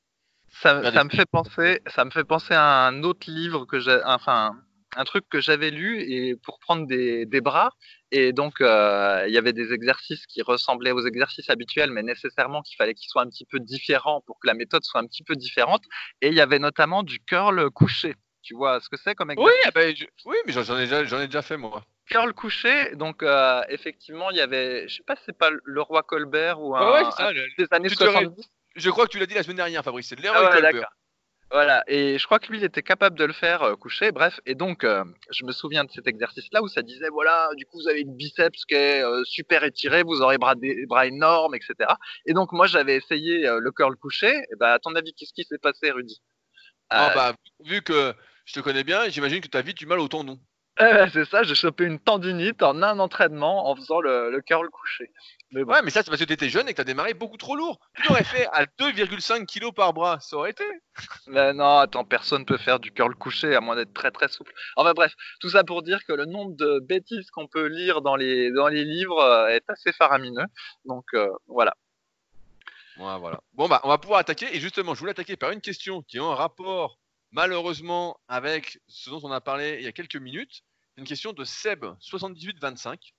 Ça, me fait penser, ça me fait penser à un autre livre que j'ai, enfin, un truc que j'avais lu et pour prendre des, des bras. Et donc, euh, il y avait des exercices qui ressemblaient aux exercices habituels, mais nécessairement qu'il fallait qu'ils soient un petit peu différents pour que la méthode soit un petit peu différente. Et il y avait notamment du curl couché. Tu vois ce que c'est comme exercice Oui, ah ben, je- oui, mais j'en ai déjà, j'en ai déjà fait moi. curl couché. Donc, euh, effectivement, il y avait, je sais pas, si c'est pas le roi Colbert ou un, Ouais, ouais, c'est ça, un le- des années tu te ré- 70. Je crois que tu l'as dit la semaine dernière, Fabrice. C'est de Ah l'Heroic ouais, Colbert. d'accord. Voilà, et je crois que lui, il était capable de le faire euh, couché, bref. Et donc, euh, je me souviens de cet exercice-là où ça disait, voilà, du coup, vous avez une biceps qui est euh, super étirée, vous aurez bras, des bras énormes, etc. Et donc, moi, j'avais essayé le curl couché. Et ben, à ton avis, qu'est-ce qui s'est passé, Rudy? Ah, Euh, bah, vu que je te connais bien, j'imagine que ta vie tu mal au tendon. euh, C'est ça, j'ai chopé une tendinite en un entraînement en faisant le, le curl couché. Mais bon. Ouais, mais ça c'est parce que t'étais jeune et que t'as démarré beaucoup trop lourd. Tu l'aurais fait à 2,5 kilos par bras, ça aurait été. Mais non, attends, personne peut faire du curl couché à moins d'être très très souple. Enfin bref, tout ça pour dire que le nombre de bêtises qu'on peut lire dans les, dans les livres euh, est assez faramineux. Donc euh, voilà. Ouais, voilà. Bon, bah, on va pouvoir attaquer. Et justement, je voulais attaquer par une question qui est en rapport, malheureusement, avec ce dont on a parlé il y a quelques minutes. Une question de Seb7825.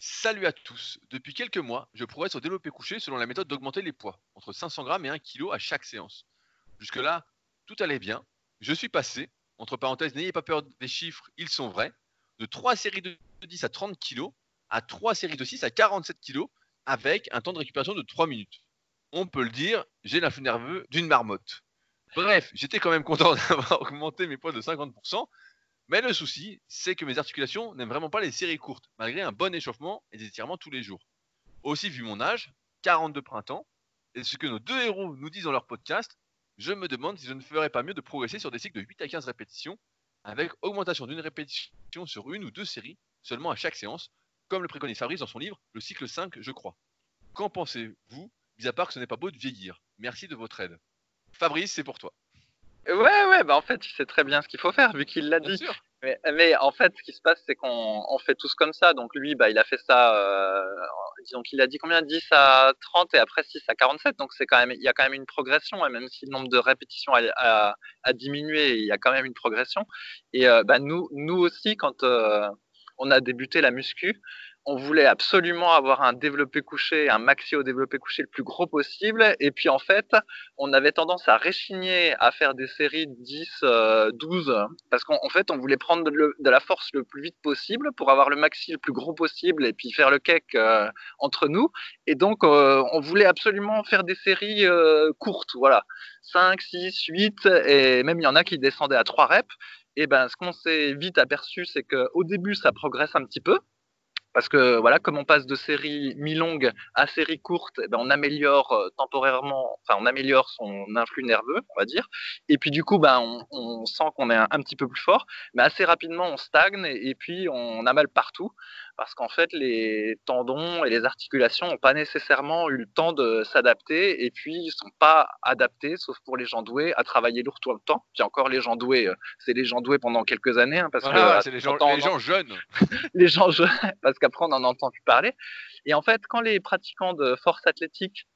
Salut à tous. Depuis quelques mois, je progresse au développé couché selon la méthode d'augmenter les poids, entre 500 grammes et 1 kg à chaque séance. Jusque-là, tout allait bien. Je suis passé, entre parenthèses, n'ayez pas peur des chiffres, ils sont vrais, de 3 séries de 10 à 30 kg à 3 séries de 6 à 47 kg avec un temps de récupération de 3 minutes. On peut le dire, j'ai l'influx nerveux d'une marmotte. Bref, j'étais quand même content <laughs> d'avoir augmenté mes poids de 50%, mais le souci, c'est que mes articulations n'aiment vraiment pas les séries courtes, malgré un bon échauffement et des étirements tous les jours. Aussi, vu mon âge, 42 printemps, et ce que nos deux héros nous disent dans leur podcast, je me demande si je ne ferais pas mieux de progresser sur des cycles de 8 à 15 répétitions, avec augmentation d'une répétition sur une ou deux séries, seulement à chaque séance, comme le préconise Fabrice dans son livre Le cycle 5, je crois. Qu'en pensez-vous, mis à part que ce n'est pas beau de vieillir Merci de votre aide. Fabrice, c'est pour toi. Ouais, ouais, bah en fait, il sait très bien ce qu'il faut faire vu qu'il l'a dit. sûr. Mais, mais en fait, ce qui se passe, c'est qu'on on fait tous comme ça. Donc lui, bah, il a fait ça, euh, disons qu'il a dit combien? 10 à 30 et après 6 à 47. Donc c'est quand même, il y a quand même une progression. Et même si le nombre de répétitions a, a, a diminué, il y a quand même une progression. Et euh, bah, nous, nous aussi, quand euh, on a débuté la muscu, on voulait absolument avoir un développé couché, un maxi au développé couché le plus gros possible. Et puis en fait, on avait tendance à réchigner à faire des séries de 10, euh, 12, parce qu'en en fait, on voulait prendre de, la force le plus vite possible pour avoir le maxi le plus gros possible et puis faire le cake euh, entre nous. Et donc, euh, on voulait absolument faire des séries euh, courtes, voilà. 5, 6, 8, et même il y en a qui descendaient à 3 reps. Et ben, ce qu'on s'est vite aperçu, c'est qu'au début, ça progresse un petit peu. Parce que voilà, comme on passe de séries mi-longues à séries courtes, eh ben, on améliore euh, temporairement, enfin on améliore son influx nerveux, on va dire. Et puis du coup, ben, on, on sent qu'on est un, petit peu plus fort, mais assez rapidement on stagne et, et puis on a mal partout parce qu'en fait les tendons et les articulations n'ont pas nécessairement eu le temps de s'adapter et puis ils sont pas adaptés, sauf pour les gens doués, à travailler lourd tout le temps. Puis encore les gens doués, euh, c'est les gens doués pendant quelques années, hein, parce voilà, que c'est les, gens, les gens jeunes. <laughs> les gens jeunes, parce qu'après on en entend plus parler. Et en fait, quand les pratiquants de force athlétique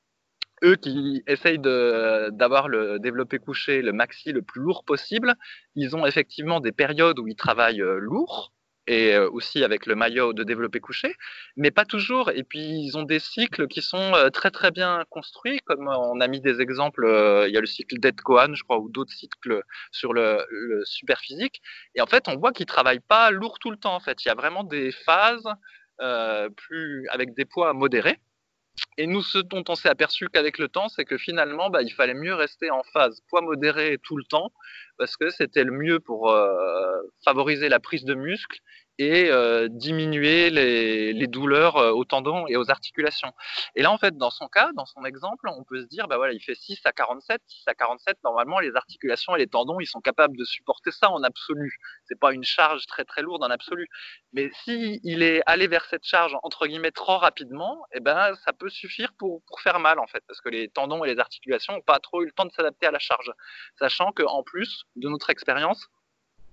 eux qui essayent d'avoir le développé couché, le maxi le plus lourd possible, ils ont effectivement des périodes où ils travaillent lourd, et euh, aussi avec le maillot de développé couché, mais pas toujours. Et puis ils ont des cycles qui sont euh, très très bien construits, comme on a mis des exemples. il y a le cycle d'Ed Cohen, je crois, ou d'autres cycles sur le, le super physique. Et en fait, on voit qu'ils travaillent pas lourd tout le temps. En fait, il y a vraiment des phases plus avec des poids modérés. Et nous, ce dont on s'est aperçu qu'avec le temps, c'est que finalement, bah, il fallait mieux rester en phase poids modéré tout le temps, parce que c'était le mieux pour euh, favoriser la prise de muscle et euh, diminuer les, douleurs euh, aux tendons et aux articulations. Et là, en fait, dans son cas, dans son exemple, on peut se dire, bah voilà, il fait 6 à 47. 6 à 47, normalement, les articulations et les tendons, ils sont capables de supporter ça en absolu. C'est pas une charge très très lourde en absolu. Mais si est allé vers cette charge entre guillemets trop rapidement, eh ben ça peut suffire pour, faire mal en fait, parce que les tendons et les articulations n'ont pas trop eu le temps de s'adapter à la charge. Sachant que en plus de notre expérience,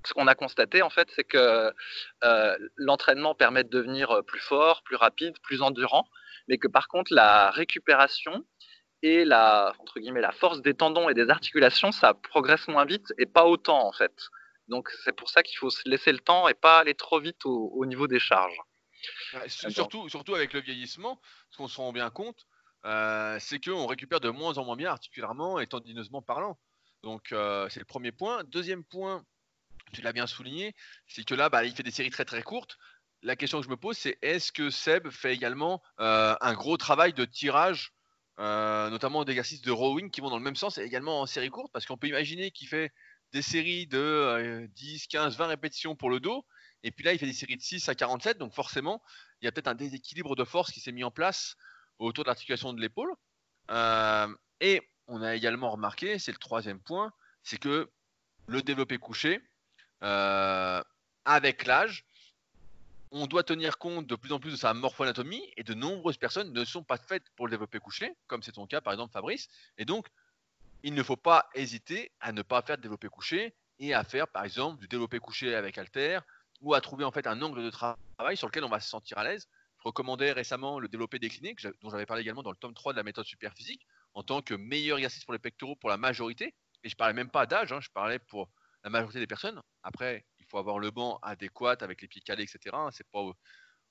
ce qu'on a constaté, en fait, c'est que euh, l'entraînement permet de devenir euh, plus fort, plus rapide, plus endurant, mais que par contre, la récupération et la, entre guillemets, la force des tendons et des articulations, ça progresse moins vite et pas autant, en fait. Donc, c'est pour ça qu'il faut se laisser le temps et pas aller trop vite au, niveau des charges. surtout, surtout avec le vieillissement, ce qu'on se rend bien compte, euh, c'est qu'on récupère de moins en moins bien articulairement et tendineusement parlant. Donc, c'est le premier point. Deuxième point, tu l'as bien souligné, c'est que là, bah, il fait des séries très très courtes. La question que je me pose, c'est est-ce que Seb fait également euh, un gros travail de tirage, euh, notamment d'exercices de rowing qui vont dans le même sens et également en série courte Parce qu'on peut imaginer qu'il fait des séries de 10, 15, 20 répétitions pour le dos. Et puis là, il fait des séries de 6 à 47. Donc forcément, il y a peut-être un déséquilibre de force qui s'est mis en place autour de l'articulation de l'épaule. Euh, et on a également remarqué, c'est le troisième point, c'est que le développé couché, avec l'âge, on doit tenir compte de plus en plus de sa morpho-anatomie et de nombreuses personnes ne sont pas faites pour le développer couché, comme c'est ton cas par exemple Fabrice. Et donc, il ne faut pas hésiter à ne pas faire de développé couché et à faire par exemple du développé couché avec alter ou à trouver en fait un angle de travail sur lequel on va se sentir à l'aise. Je recommandais récemment le développé décliné, dont j'avais parlé également dans le tome 3 de la méthode super physique, en tant que meilleur exercice pour les pectoraux pour la majorité. Et je parlais même pas d'âge, hein, je parlais pour la majorité des personnes. Après, il faut avoir le banc adéquat avec les pieds calés, etc. C'est pas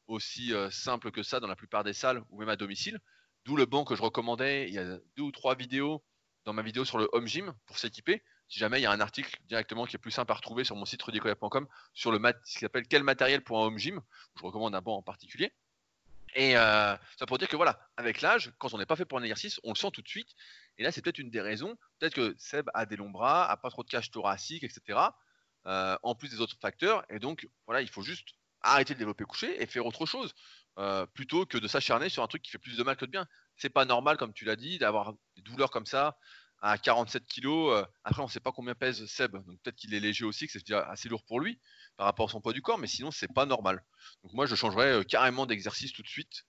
aussi euh, simple que ça dans la plupart des salles ou même à domicile. D'où le banc que je recommandais. Il y a deux ou trois vidéos dans ma vidéo sur le home gym pour s'équiper. Si jamais il y a un article directement qui est plus simple à retrouver sur mon site rudicoya.com sur le mat ce qui s'appelle quel matériel pour un home gym. Je recommande un banc en particulier. Et euh, ça pour dire que voilà, avec l'âge, quand on n'est pas fait pour un exercice, on le sent tout de suite. Et là, c'est peut-être une des raisons. Peut-être que Seb a des longs bras, a pas trop de cage thoracique, etc. Euh, en plus des autres facteurs. Et donc, voilà, il faut juste arrêter de développer couché et faire autre chose. Euh, plutôt que de s'acharner sur un truc qui fait plus de mal que de bien. C'est pas normal, comme tu l'as dit, d'avoir des douleurs comme ça à 47 kg. après, on ne sait pas combien pèse Seb, donc peut-être qu'il est léger aussi, que c'est assez lourd pour lui par rapport à son poids du corps, mais sinon, c'est pas normal. Donc moi, je changerais euh, carrément d'exercice tout de suite.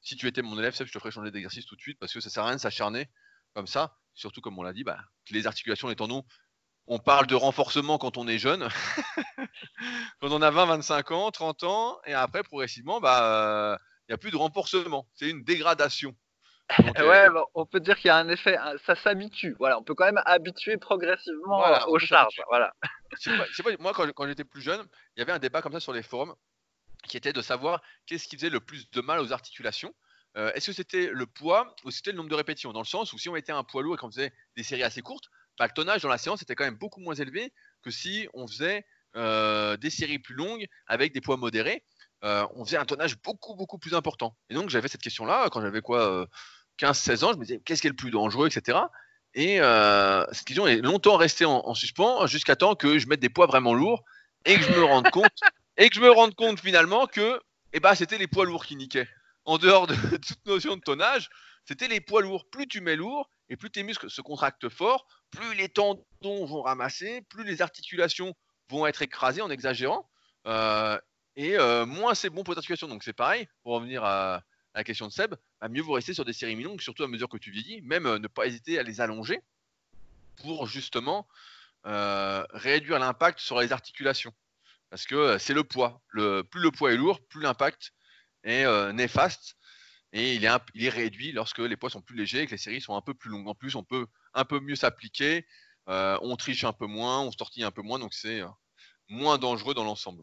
Si tu étais mon élève, Seb, je te ferais changer d'exercice tout de suite parce que ça sert à rien de s'acharner comme ça. Surtout, comme on l'a dit, bah, les articulations, les tendons, on parle de renforcement quand on est jeune, <laughs> quand on a 20, 25 ans, 30 ans, et après, progressivement, bah, il n'y a plus de renforcement. C'est une dégradation. Ouais, euh, on peut dire qu'il y a un effet, ça s'habitue. Voilà, on peut quand même habituer progressivement aux charges. Voilà. moi, quand, j'étais plus jeune, il y avait un débat comme ça sur les forums qui était de savoir qu'est-ce qui faisait le plus de mal aux articulations. Euh, est-ce que c'était le poids ou c'était le nombre de répétitions? Dans le sens où si on était un poids lourd et qu'on faisait des séries assez courtes, bah, le tonnage dans la séance était quand même beaucoup moins élevé que si on faisait euh, des séries plus longues avec des poids modérés. On faisait un tonnage beaucoup beaucoup plus important. Et donc j'avais cette question-là quand j'avais quoi 15-16 ans, je me disais qu'est-ce qui est le plus dangereux, etc. Et euh, cette question est longtemps restée en, suspens jusqu'à temps que je mette des poids vraiment lourds et que je me rende compte <laughs> et que je me rende compte finalement que eh ben, c'était les poids lourds qui niquaient. En dehors de <laughs> toute notion de tonnage, c'était les poids lourds. Plus tu mets lourd et plus tes muscles se contractent fort, plus les tendons vont ramasser, plus les articulations vont être écrasées en exagérant. Euh, et euh, moins c'est bon pour l'articulation. Donc c'est pareil, pour revenir à, la question de Seb, mieux vous rester sur des séries mi-longues, surtout à mesure que tu vieillis, même euh, ne pas hésiter à les allonger pour justement euh, réduire l'impact sur les articulations. Parce que c'est le poids. Plus le poids est lourd, plus l'impact est néfaste. Et il est, il est, réduit lorsque les poids sont plus légers et que les séries sont un peu plus longues. En plus, on peut un peu mieux s'appliquer, on triche un peu moins, on se tortille un peu moins, donc c'est moins dangereux dans l'ensemble.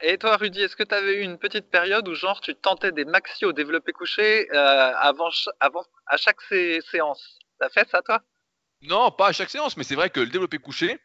Et toi, Rudy, est-ce que tu avais eu une petite période où, genre, tu tentais des maxi au développé couché euh, avant, avant, à chaque séance? T'as fait ça, toi? Non, pas à chaque séance, mais c'est vrai que le développé couché,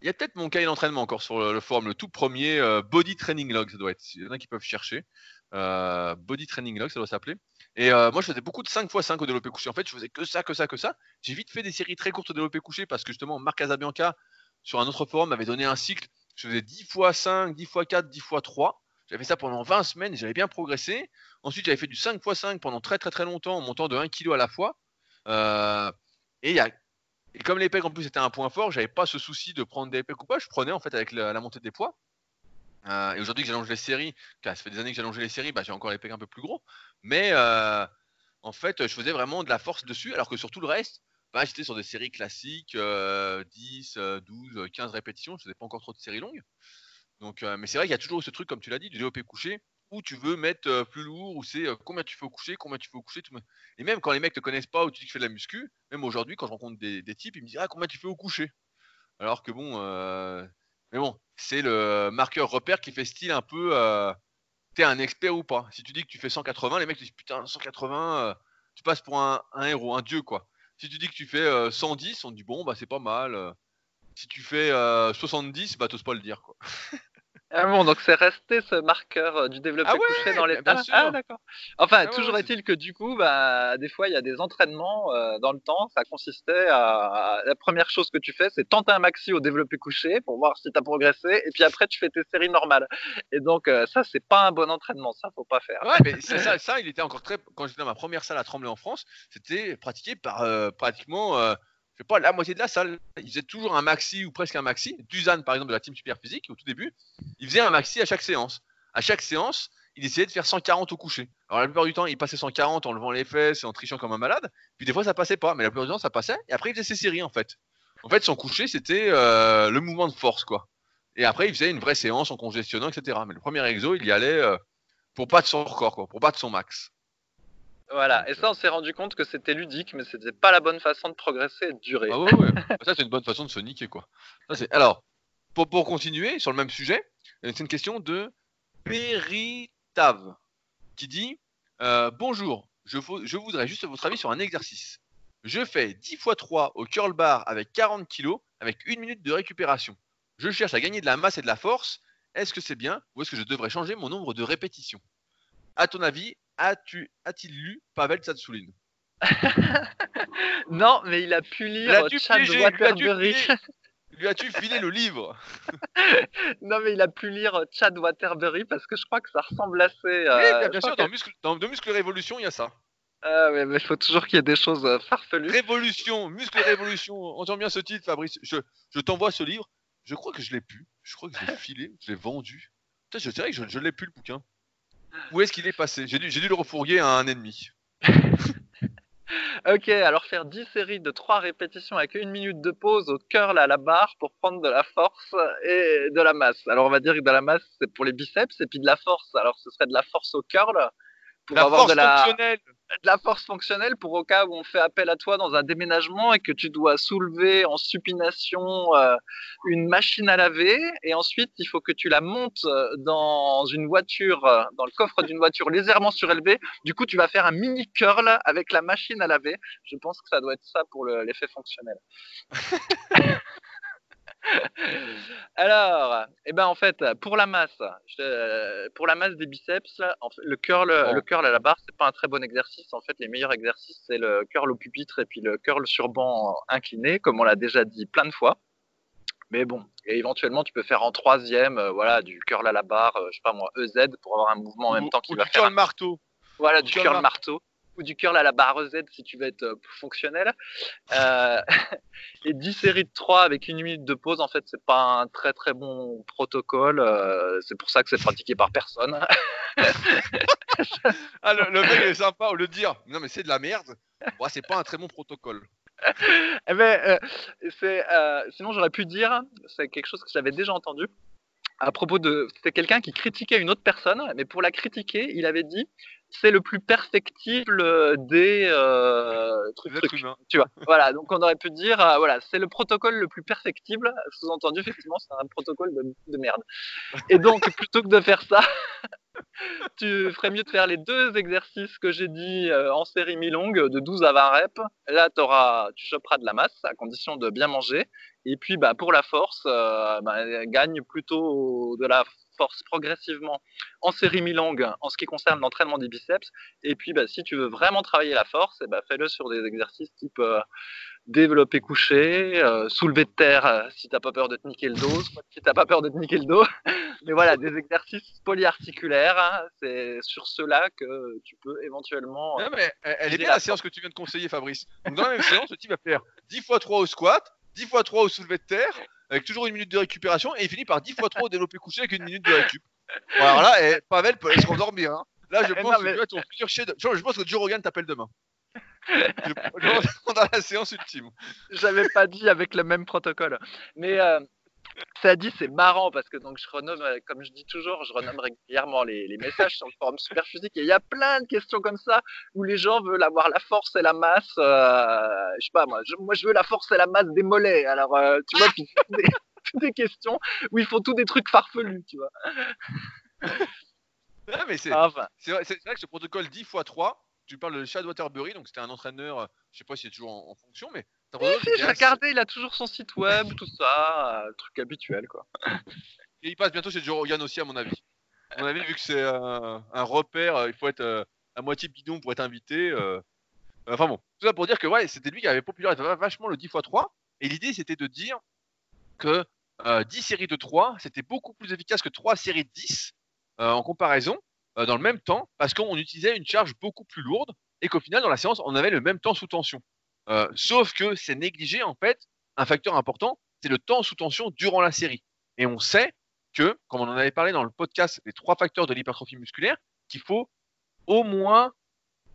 il y a peut-être mon cahier d'entraînement encore sur le, forum, le tout premier euh, Body Training Log, ça doit être. Il y en a qui peuvent chercher. Euh, body Training Log, ça doit s'appeler. Et moi, je faisais beaucoup de 5x5 au développé couché. En fait, je faisais que ça, que ça, que ça. J'ai vite fait des séries très courtes au développé couché parce que justement, Marc Casabianca, sur un autre forum, m'avait donné un cycle je faisais 10 x 5, 10 x 4, 10 x 3. J'avais ça pendant 20 semaines, j'avais bien progressé. Ensuite, j'avais fait du 5 x 5 pendant très très très longtemps en montant de 1 kg à la fois. Euh, et, comme les pecs en plus était un point fort, j'avais pas ce souci de prendre des pecs ou pas. Je prenais en fait avec la, montée des poids. Euh, et aujourd'hui que j'allonge les séries, ça fait des années que j'allonge les séries, bah, j'ai encore les pecs un peu plus gros. Mais euh, en fait, je faisais vraiment de la force dessus, alors que sur tout le reste, bah, j'étais sur des séries classiques, 10, 12, 15 répétitions. Je faisais pas encore trop de séries longues. Donc, euh, mais c'est vrai qu'il y a toujours ce truc, comme tu l'as dit, du développé couché, où tu veux mettre euh, plus lourd, où c'est euh, combien tu fais au coucher, combien tu fais au coucher. Et même quand les mecs te connaissent pas, ou tu dis que tu fais de la muscu, même aujourd'hui, quand je rencontre des, types, ils me disent Ah, combien tu fais au coucher? Alors que bon, mais bon, c'est le marqueur repère qui fait style un peu t'es un expert ou pas. Si tu dis que tu fais 180, les mecs disent Putain, 180, tu passes pour un héros, un dieu, quoi. Si tu dis que tu fais 110, euh, on dit bon, bah c'est pas mal. Euh. Si tu fais 70, euh, bah t'oses pas le dire, quoi. <laughs> Ah bon, donc c'est resté ce marqueur euh, du développé ah couché dans les. Ah, ah, d'accord. Enfin, ah toujours est-il que du coup, bah, des fois, il y a des entraînements euh, dans le temps. Ça consistait à, La première chose que tu fais, c'est tenter un maxi au développé couché pour voir si tu as progressé. Et puis après, tu fais tes séries normales. Et donc, euh, ça, c'est pas un bon entraînement. Ça, faut pas faire. Ouais, mais ça, ça, il était encore très. Quand j'étais dans ma première salle à Tremblay en France, c'était pratiqué par pratiquement je sais pas, la moitié de la salle, ils faisaient toujours un maxi ou presque un maxi. Duzan, par exemple, de la team super physique, au tout début, il faisait un maxi à chaque séance. À chaque séance, il essayait de faire 140 au coucher. Alors la plupart du temps, il passait 140 en levant les fesses et en trichant comme un malade. Puis des fois, ça passait pas, mais la plupart du temps, ça passait. Et après, il faisait ses séries en fait. En fait, son coucher, c'était euh, le mouvement de force, quoi. Et après, il faisait une vraie séance en congestionnant, etc. Mais le premier exo, il y allait euh, pour battre son record, pour battre son max. Voilà, et ça, on s'est rendu compte que c'était ludique, mais c'était pas la bonne façon de progresser et de durer. Ah ouais, ouais. <laughs> ça, c'est une bonne façon de se niquer, quoi. Alors, pour, pour continuer sur le même sujet, euh, c'est une question de Peritav qui dit euh, Bonjour, je, je voudrais juste votre avis sur un exercice. Je fais 10 x 3 au curl bar avec 40 kg avec une minute de récupération. Je cherche à gagner de la masse et de la force. Est-ce que c'est bien ou est-ce que je devrais changer mon nombre de répétitions? À ton avis, a-t-il lu Pavel Tsatsoulin? <laughs> Non, mais il a pu lire Chad Waterbury. <laughs> Lui as-tu filé le livre? Non, mais il a pu lire Chad Waterbury parce que je crois que ça ressemble assez. Euh, oui, bien sûr, dans, muscle, dans Muscle Révolution, il y a ça. Ah, mais il faut toujours qu'il y ait des choses euh, farfelues. Révolution, Muscle Révolution. Entends bien ce titre, Fabrice. Je, je t'envoie ce livre. Je crois que je l'ai pu. Je crois que je l'ai <laughs> filé. Je l'ai vendu. je dirais que je, je l'ai plus le bouquin. Où est-ce qu'il est passé? J'ai dû, dû le refourguer à un ennemi. <laughs> ok, alors faire 10 séries de 3 répétitions avec une minute de pause au curl à la barre pour prendre de la force et de la masse. Alors on va dire que de la masse c'est pour les biceps et puis de la force, alors ce serait de la force au curl pour avoir de la, de la force fonctionnelle pour au cas où on fait appel à toi dans un déménagement et que tu dois soulever en supination euh, une machine à laver et ensuite il faut que tu la montes dans une voiture, euh, dans le coffre d'une voiture légèrement surélevée. Du coup, tu vas faire un mini curl avec la machine à laver. Je pense que ça doit être ça pour l'effet fonctionnel. <laughs> <laughs> Alors, eh ben en fait, pour la masse, pour la masse des biceps, le curl, le curl à la barre, c'est pas un très bon exercice. En fait, les meilleurs exercices, c'est le curl au pupitre et puis le curl sur banc incliné, comme on l'a déjà dit plein de fois. Mais bon, et éventuellement, tu peux faire en troisième, euh, voilà, du curl à la barre, euh, je sais pas moi, EZ pour avoir un mouvement en même temps qui va du faire. Curl marteau. Voilà, du, curl, marteau ou du curl à la barre Z si tu veux être euh, fonctionnel. Euh, <laughs> et 10 séries de 3 avec une minute de pause, en fait, c'est pas un très très bon protocole. Euh, c'est pour ça que c'est pratiqué par personne. <laughs> ah, le, mec est sympa au lieu de dire non, mais c'est de la merde. Bon, c'est pas un très bon protocole. <laughs> eh ben, c'est, sinon, j'aurais pu dire, c'est quelque chose que j'avais déjà entendu à propos de. C'était quelqu'un qui critiquait une autre personne, mais pour la critiquer, il avait dit c'est le plus perfectible des euh, trucs, trucs, tu vois. <laughs> voilà, donc on aurait pu dire, euh, voilà, c'est le protocole le plus perfectible. Sous-entendu, effectivement, c'est un protocole de, merde. Et donc, <laughs> plutôt que de faire ça, <laughs> tu ferais mieux de faire les deux exercices que j'ai dit euh, en série mi-longue, de 12 à 20 reps. Là, auras, tu choperas de la masse à condition de bien manger. Et puis, bah, pour la force, bah, gagne plutôt de la force progressivement en série mi-longue en ce qui concerne l'entraînement des biceps. Et puis, bah, si tu veux vraiment travailler la force, bah, fais-le sur des exercices type euh, développer couché, euh, soulever de terre euh, si t'as pas peur de te niquer le dos, si t'as pas peur de te niquer le dos. <laughs> mais voilà, des exercices polyarticulaires, hein, c'est sur cela que tu peux éventuellement. Non, mais elle est bien la, séance que tu viens de conseiller, Fabrice. Donc, dans la même séance, le type va faire 10 fois 3 au squat, 10 fois 3 au soulevé de terre, avec toujours une minute de récupération, et il finit par 10 fois 3 au développé couché avec une minute de récup. Alors là, et Pavel peut aller se rendormir. Hein. Là, je <laughs> pense, que ton futur je, pense que Joe Rogan t'appelle demain. <laughs> je, pense dans la séance ultime. J'avais pas dit avec le même protocole. Mais euh, ça dit, c'est marrant parce que donc je renomme, euh, comme je dis toujours, je renomme régulièrement les, messages sur le forum Superphysique et il y a plein de questions comme ça où les gens veulent avoir la force et la masse. Euh, je sais pas moi, je, moi je veux la force et la masse des mollets. Alors euh, tu vois, puis <laughs> des, des, questions où ils font tous des trucs farfelus, tu vois. mais c'est vrai, que ce protocole 10 x 3, tu parles de Chad Waterbury, donc c'était un entraîneur, je sais pas s'il est toujours en fonction, mais oui, j'ai regardé, il a toujours son site web, tout ça, euh, truc habituel quoi. <laughs> Et il passe bientôt chez Joe Rogan aussi, à mon avis. À mon avis, vu que c'est un repère, euh, il faut être euh, à moitié bidon pour être invité. Enfin bon, tout ça pour dire que ouais, c'était lui qui avait popularisé vachement le 10 x 3. Et l'idée, c'était de dire que 10 séries de 3, c'était beaucoup plus efficace que 3 séries de 10 en comparaison, dans le même temps, parce qu'on utilisait une charge beaucoup plus lourde et qu'au final, dans la séance, on avait le même temps sous tension. Euh, sauf que c'est négligé en fait. Un facteur important, c'est le temps sous tension durant la série. Et on sait que, comme on en avait parlé dans le podcast les trois facteurs de l'hypertrophie musculaire, qu'il faut au moins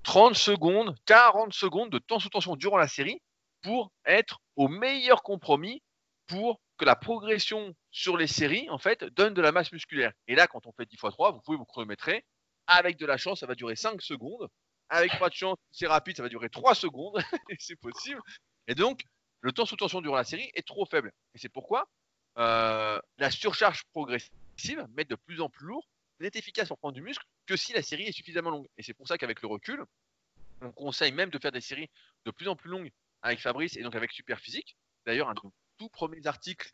30 secondes, 40 secondes de temps sous tension durant la série pour être au meilleur compromis pour que la progression sur les séries, en fait, donne de la masse musculaire. Et là, quand on fait 10 x 3, vous pouvez vous chronométrer. Avec de la chance, ça va durer 5 secondes. Avec pas de chance, c'est rapide, ça va durer 3 secondes, <laughs> et c'est possible. Et donc, le temps sous tension durant la série est trop faible. Et c'est pourquoi euh, la surcharge progressive, mettre de plus en plus lourd, n'est efficace pour prendre du muscle que si la série est suffisamment longue. Et c'est pour ça qu'avec le recul, on conseille même de faire des séries de plus en plus longues avec Fabrice et donc avec Superphysique. D'ailleurs, un de nos tout premiers articles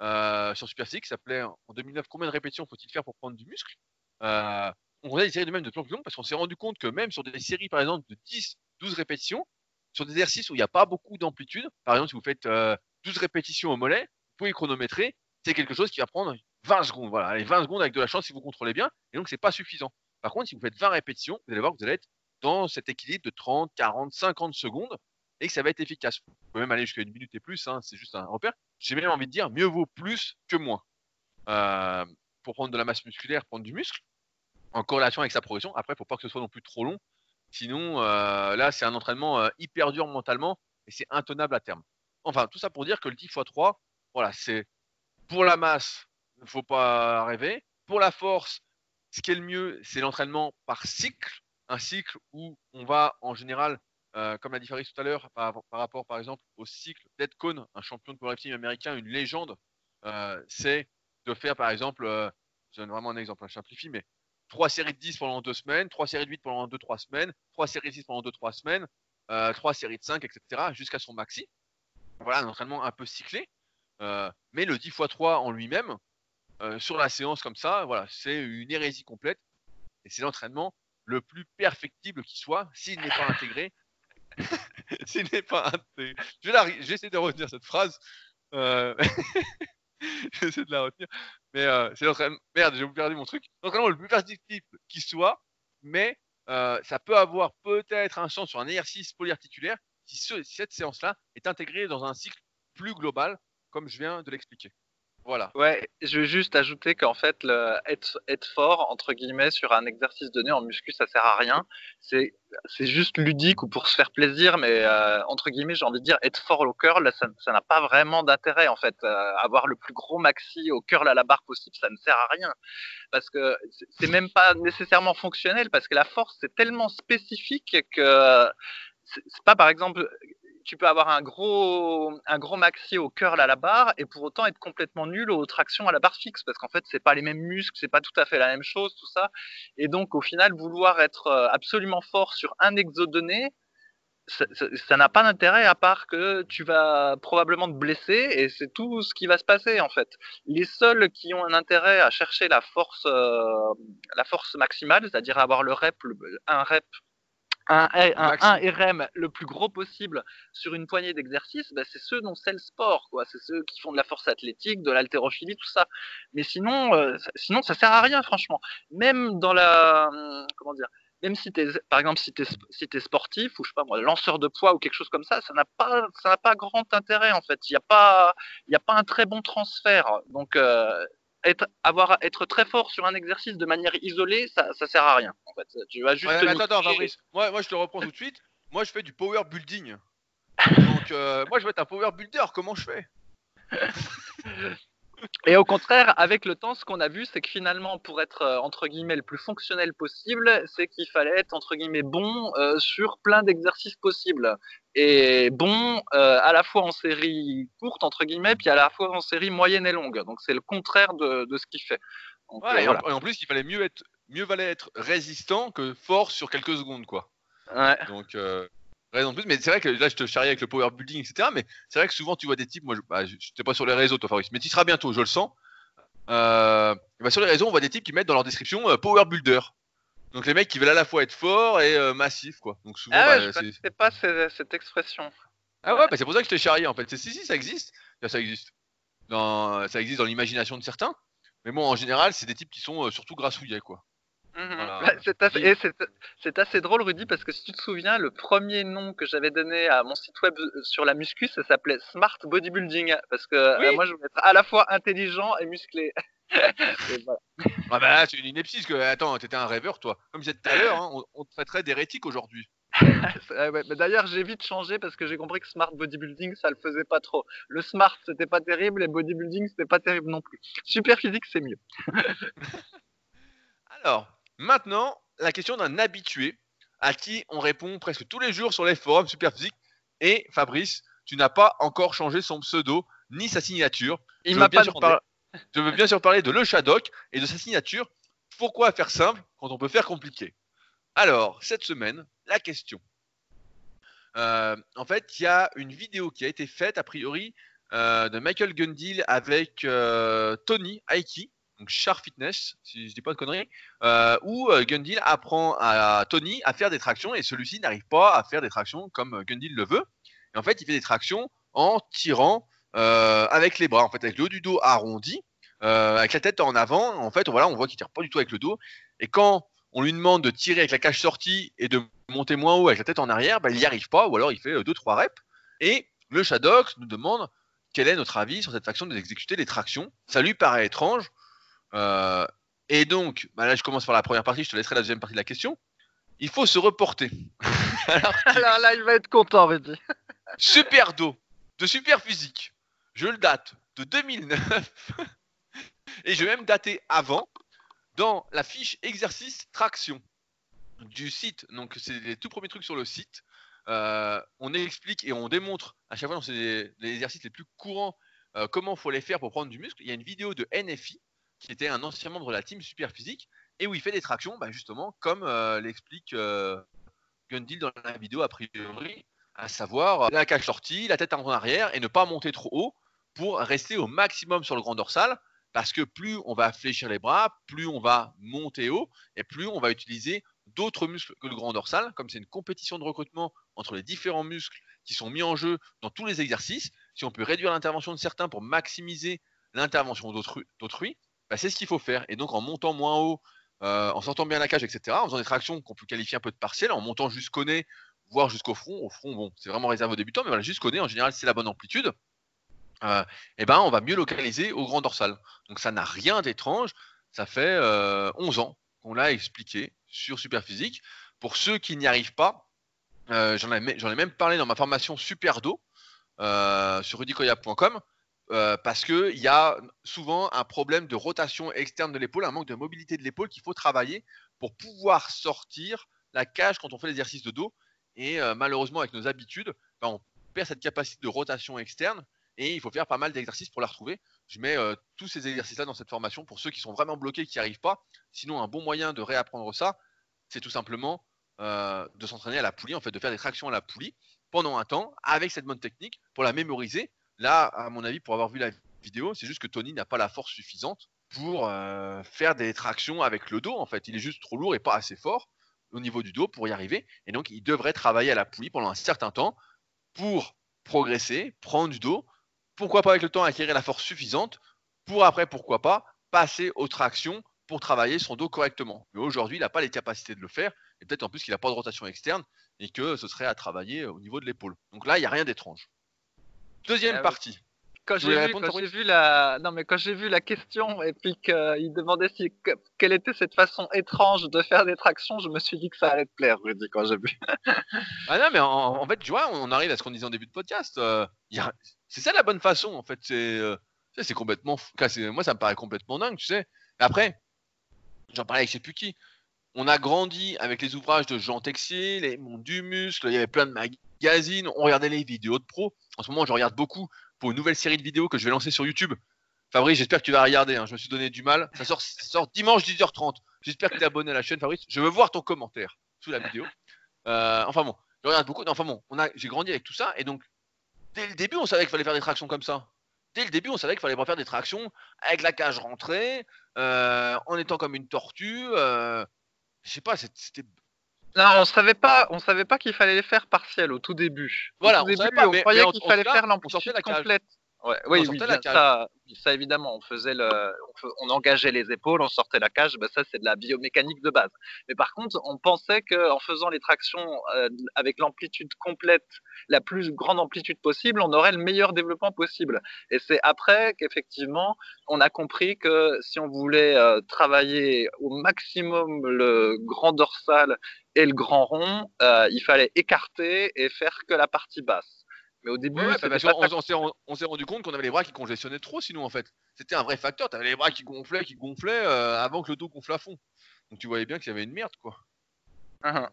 euh, sur Superphysique s'appelait en 2009 Combien de répétitions faut-il faire pour prendre du muscle? Euh, on a des séries de même de plus longues parce qu'on s'est rendu compte que même sur des séries, par exemple, de 10, 12 répétitions, sur des exercices où il n'y a pas beaucoup d'amplitude, par exemple, si vous faites 12 euh, répétitions au mollet, vous pouvez chronométrer, c'est quelque chose qui va prendre 20 secondes. Voilà, les 20 secondes avec de la chance si vous contrôlez bien, et donc c'est pas suffisant. Par contre, si vous faites 20 répétitions, vous allez voir que vous allez être dans cet équilibre de 30, 40, 50 secondes et que ça va être efficace. Vous pouvez même aller jusqu'à une minute et plus, hein, c'est juste un repère. J'ai même envie de dire, mieux vaut plus que moins. Euh, pour prendre de la masse musculaire, prendre du muscle, en corrélation avec sa progression. Après, il ne faut pas que ce soit non plus trop long. Sinon, euh, là, c'est un entraînement euh, hyper dur mentalement et c'est intenable à terme. Enfin, tout ça pour dire que le 10 x 3, voilà, c'est pour la masse, il ne faut pas rêver. Pour la force, ce qui est le mieux, c'est l'entraînement par cycle. Un cycle où on va en général, euh, comme l'a dit Faris tout à l'heure, par, rapport par exemple au cycle d'Ed Cohn, un champion de powerlifting américain, une légende, c'est de faire par exemple, je donne vraiment un exemple, je simplifie, mais 3 séries de 10 pendant 2 semaines, 3 séries de 8 pendant 2-3 semaines, 3 séries de 6 pendant 2-3 semaines, euh, 3 séries de 5, etc. jusqu'à son maxi. Voilà, un entraînement un peu cyclé. Euh, mais le 10 x 3 en lui-même, euh, sur la séance comme ça, voilà, c'est une hérésie complète. Et c'est l'entraînement le plus perfectible qui soit, s'il n'est pas intégré. <laughs> s'il n'est pas intégré. Je vais J'essaie de retenir cette phrase. Euh, <laughs> J'essaie de la retenir. Mais euh, c'est l'entraînement. Merde, j'ai perdu mon truc. L'entraînement le plus perfectible qui soit, mais euh, ça peut avoir peut-être un sens sur un exercice polyarticulaire si, cette séance-là est intégrée dans un cycle plus global, comme je viens de l'expliquer. Ouais, je veux juste ajouter qu'en fait, être, fort, entre guillemets, sur un exercice donné en muscu, ça sert à rien. C'est, juste ludique ou pour se faire plaisir, mais euh, entre guillemets, j'ai envie de dire, être fort au curl, ça, ça n'a pas vraiment d'intérêt, en fait. Euh, avoir le plus gros maxi au curl à la barre possible, ça ne sert à rien. Parce que c'est même pas nécessairement fonctionnel, parce que la force, c'est tellement spécifique que c'est pas, par exemple, tu peux avoir un gros, un gros maxi au curl à la barre et pour autant être complètement nul aux tractions à la barre fixe parce qu'en fait c'est pas les mêmes muscles, c'est pas tout à fait la même chose, tout ça. Et donc au final vouloir être euh, absolument fort sur un exo donné, ça n'a pas d'intérêt à part que tu vas probablement te blesser et c'est tout ce qui va se passer en fait. Les seuls qui ont un intérêt à chercher la force, euh, la force maximale, c'est-à-dire avoir le rep, un rep un, RM le plus gros possible sur une poignée d'exercices, bah, c'est ceux dont c'est le sport, quoi. C'est ceux qui font de la force athlétique, de l'haltérophilie, tout ça. Mais sinon, euh, sinon, ça sert à rien, franchement. Même dans la, hum, comment dire, même si t'es, par exemple, si t'es, si es sportif ou je sais pas moi, lanceur de poids ou quelque chose comme ça, ça n'a pas, ça n'a pas grand intérêt en fait. Il n'y a pas, il a pas un très bon transfert. Donc euh, être, avoir, être très fort sur un exercice de manière isolée, ça, ça sert à rien. En fait. Tu vas juste. attends, attends, Fabrice. Moi, moi, je te reprends tout de suite. Moi, je fais du power building. <laughs> Donc, euh, moi, je vais être un power builder. Comment je fais? <laughs> Et au contraire, avec le temps, ce qu'on a vu, c'est que finalement, pour être euh, entre guillemets le plus fonctionnel possible, c'est qu'il fallait être entre guillemets bon euh, sur plein d'exercices possibles. Et bon euh, à la fois en série courte, entre guillemets, puis à la fois en série moyenne et longue. Donc c'est le contraire de, de ce qu'il fait. et, en, plus, il fallait mieux être, mieux valait être résistant que fort sur quelques secondes, quoi. Ouais. Donc, raison plus. Mais c'est vrai que là, je te charrie avec le power building, etc. Mais c'est vrai que souvent, tu vois des types. Moi, je, bah, pas sur les réseaux, toi, Fabrice, mais tu seras bientôt, je le sens. Euh, bah, sur les réseaux, on voit des types qui mettent dans leur description euh, power builder. Donc les mecs qui veulent à la fois être forts et euh, massifs, quoi. Donc souvent, ah ouais, bah, je pas cette, expression. Ah ouais, bah, c'est pour ça que je t'ai charrié en fait. Si, si, ça existe. Ça existe. Dans, ça existe dans l'imagination de certains. Mais bon, en général, c'est des types qui sont surtout grassouillés, quoi. Bah, c'est assez, drôle, Rudy, parce que si tu te souviens, le premier nom que j'avais donné à mon site web euh, sur la muscu, ça s'appelait Smart Bodybuilding, parce que euh, moi, je voulais être à la fois intelligent et musclé. <laughs> ah bah c'est une ineptie, parce que attends, t'étais un rêveur, toi. Comme je disais tout à l'heure, hein, on, te traiterait d'hérétique aujourd'hui. <laughs> D'ailleurs, j'ai vite changé parce que j'ai compris que Smart Bodybuilding, ça le faisait pas trop. Le Smart, c'était pas terrible, et Bodybuilding, c'était pas terrible non plus. Super physique, c'est mieux. <laughs> Alors, Maintenant, la question d'un habitué à qui on répond presque tous les jours sur les forums Superphysique. Et Fabrice, tu n'as pas encore changé son pseudo ni sa signature. Il m'a pas Je veux bien sûr parler de Le Shadok et de sa signature. Pourquoi faire simple quand on peut faire compliqué? Alors, cette semaine, la question. Euh, en fait, il y a une vidéo qui a été faite, a priori, euh, de Michael Gundil avec euh, Tony Aiki, donc Char Fitness, si je dis pas de conneries, euh, où euh, Gundil apprend à Tony à faire des tractions et celui-ci n'arrive pas à faire des tractions comme euh, Gundil le veut. Et en fait, il fait des tractions en tirant avec les bras, en fait, avec le haut du dos arrondi, avec la tête en avant. En fait, voilà, on voit qu'il tire pas du tout avec le dos. Et quand on lui demande de tirer avec la cage sortie et de monter moins haut avec la tête en arrière, bah, il n'y arrive pas, ou alors il fait 2-3 reps. Et le Shadox nous demande quel est notre avis sur cette façon d'exécuter les tractions. Ça lui paraît étrange, euh, et donc, bah là, je commence par la première partie, je te laisserai la deuxième partie de la question. Il faut se reporter. <laughs> Alors, là, il va être content, Rudy. super dos, de super physique. Je le date de 2009. et je vais même dater avant dans la fiche exercice traction du site. Donc, c'est les tout premiers trucs sur le site. Euh, on explique et on démontre à chaque fois, dans les, exercices les plus courants, euh, comment il faut les faire pour prendre du muscle. Il y a une vidéo de NFI qui était un ancien membre de la team Super Physique, et où il fait des tractions, bah, justement, comme euh, l'explique euh, Gundil dans la vidéo a priori, à savoir euh, la cage sortie, la tête en arrière, et ne pas monter trop haut pour rester au maximum sur le grand dorsal, parce que plus on va fléchir les bras, plus on va monter haut, et plus on va utiliser d'autres muscles que le grand dorsal, comme c'est une compétition de recrutement entre les différents muscles qui sont mis en jeu dans tous les exercices, si on peut réduire l'intervention de certains pour maximiser l'intervention d'autrui, bah, c'est ce qu'il faut faire. Et donc en montant moins haut, euh, en sortant bien la cage, etc., en faisant des tractions qu'on peut qualifier un peu de partielles, en montant jusqu'au nez, voire jusqu'au front. Au front, bon, c'est vraiment réservé aux débutants, mais voilà, jusqu'au nez, en général, c'est la bonne amplitude. euh, eh ben, on va mieux localiser au grand dorsal. Donc ça n'a rien d'étrange. Ça fait 11 ans qu'on l'a expliqué sur Superphysique. Pour ceux qui n'y arrivent pas, j'en ai, ai, même parlé dans ma formation Superdo sur rudicoya.com. Euh, parce qu'il y a souvent un problème de rotation externe de l'épaule, un manque de mobilité de l'épaule qu'il faut travailler pour pouvoir sortir la cage quand on fait l'exercice de dos. Et euh, malheureusement, avec nos habitudes, ben, on perd cette capacité de rotation externe et il faut faire pas mal d'exercices pour la retrouver. Je mets euh, tous ces exercices-là dans cette formation pour ceux qui sont vraiment bloqués, qui n'y arrivent pas. Sinon, un bon moyen de réapprendre ça, c'est tout simplement de s'entraîner à la poulie, en fait, de faire des tractions à la poulie pendant un temps avec cette bonne technique pour la mémoriser Là, à mon avis, pour avoir vu la vidéo, c'est juste que Tony n'a pas la force suffisante pour euh, faire des tractions avec le dos. En fait, il est juste trop lourd et pas assez fort au niveau du dos pour y arriver. Et donc, il devrait travailler à la poulie pendant un certain temps pour progresser, prendre du dos. Pourquoi pas avec le temps acquérir la force suffisante pour après, pourquoi pas, passer aux tractions pour travailler son dos correctement. Mais aujourd'hui, il n'a pas les capacités de le faire. Et peut-être en plus qu'il n'a pas de rotation externe et que ce serait à travailler au niveau de l'épaule. Donc là, il n'y a rien d'étrange. Deuxième ah partie. Quand j'ai vu, la, non mais quand j'ai vu la question et puis qu'il demandait si quelle était cette façon étrange de faire des tractions, je me suis dit que ça allait te plaire, Rudy, quand j'ai vu. ah non mais en, fait, tu vois, on arrive à ce qu'on disait en début de podcast. Euh, c'est ça la bonne façon, en fait. C'est, euh, c'est complètement, moi ça me paraît complètement dingue, tu sais. Après, j'en parlais avec je sais plus qui. On a grandi avec les ouvrages de Jean Texier, les Mondes du muscle. Il y avait plein de magazines. On regardait les vidéos de pros en ce moment, je regarde beaucoup pour une nouvelle série de vidéos que je vais lancer sur YouTube. Fabrice, j'espère que tu vas regarder. Hein. Je me suis donné du mal. Ça sort, dimanche 10h30. J'espère que tu es abonné à la chaîne, Fabrice. Je veux voir ton commentaire sous la vidéo. Euh, enfin bon, beaucoup. J'ai grandi avec tout ça. Et donc, dès le début, on savait qu'il fallait faire des tractions comme ça. Dès le début, on savait qu'il fallait pas faire des tractions avec la cage rentrée, euh, en étant comme une tortue. Euh, je sais pas, c'était non, on savait pas, on savait pas qu'il fallait les faire partiels au tout début. Voilà, on, savait pas, on croyait qu'il fallait faire l'amplitude complète. Ouais, oui, oui ça, ça, évidemment, on faisait le, on, engageait les épaules, on sortait la cage, bah, ça c'est de la biomécanique de base. Mais par contre, on pensait qu'en faisant les tractions euh, avec l'amplitude complète, la plus grande amplitude possible, on aurait le meilleur développement possible. Et c'est après qu'effectivement, on a compris que si on voulait euh, travailler au maximum le grand dorsal et le grand rond, euh, il fallait écarter et faire que la partie basse. Mais au début, on, s'est rendu compte qu'on avait les bras qui congestionnaient trop, sinon en fait. C'était un vrai facteur. Tu avais les bras qui gonflaient, qui gonflaient euh, avant que le dos gonfle à fond. Donc tu voyais bien qu'il y avait une merde, quoi. Uh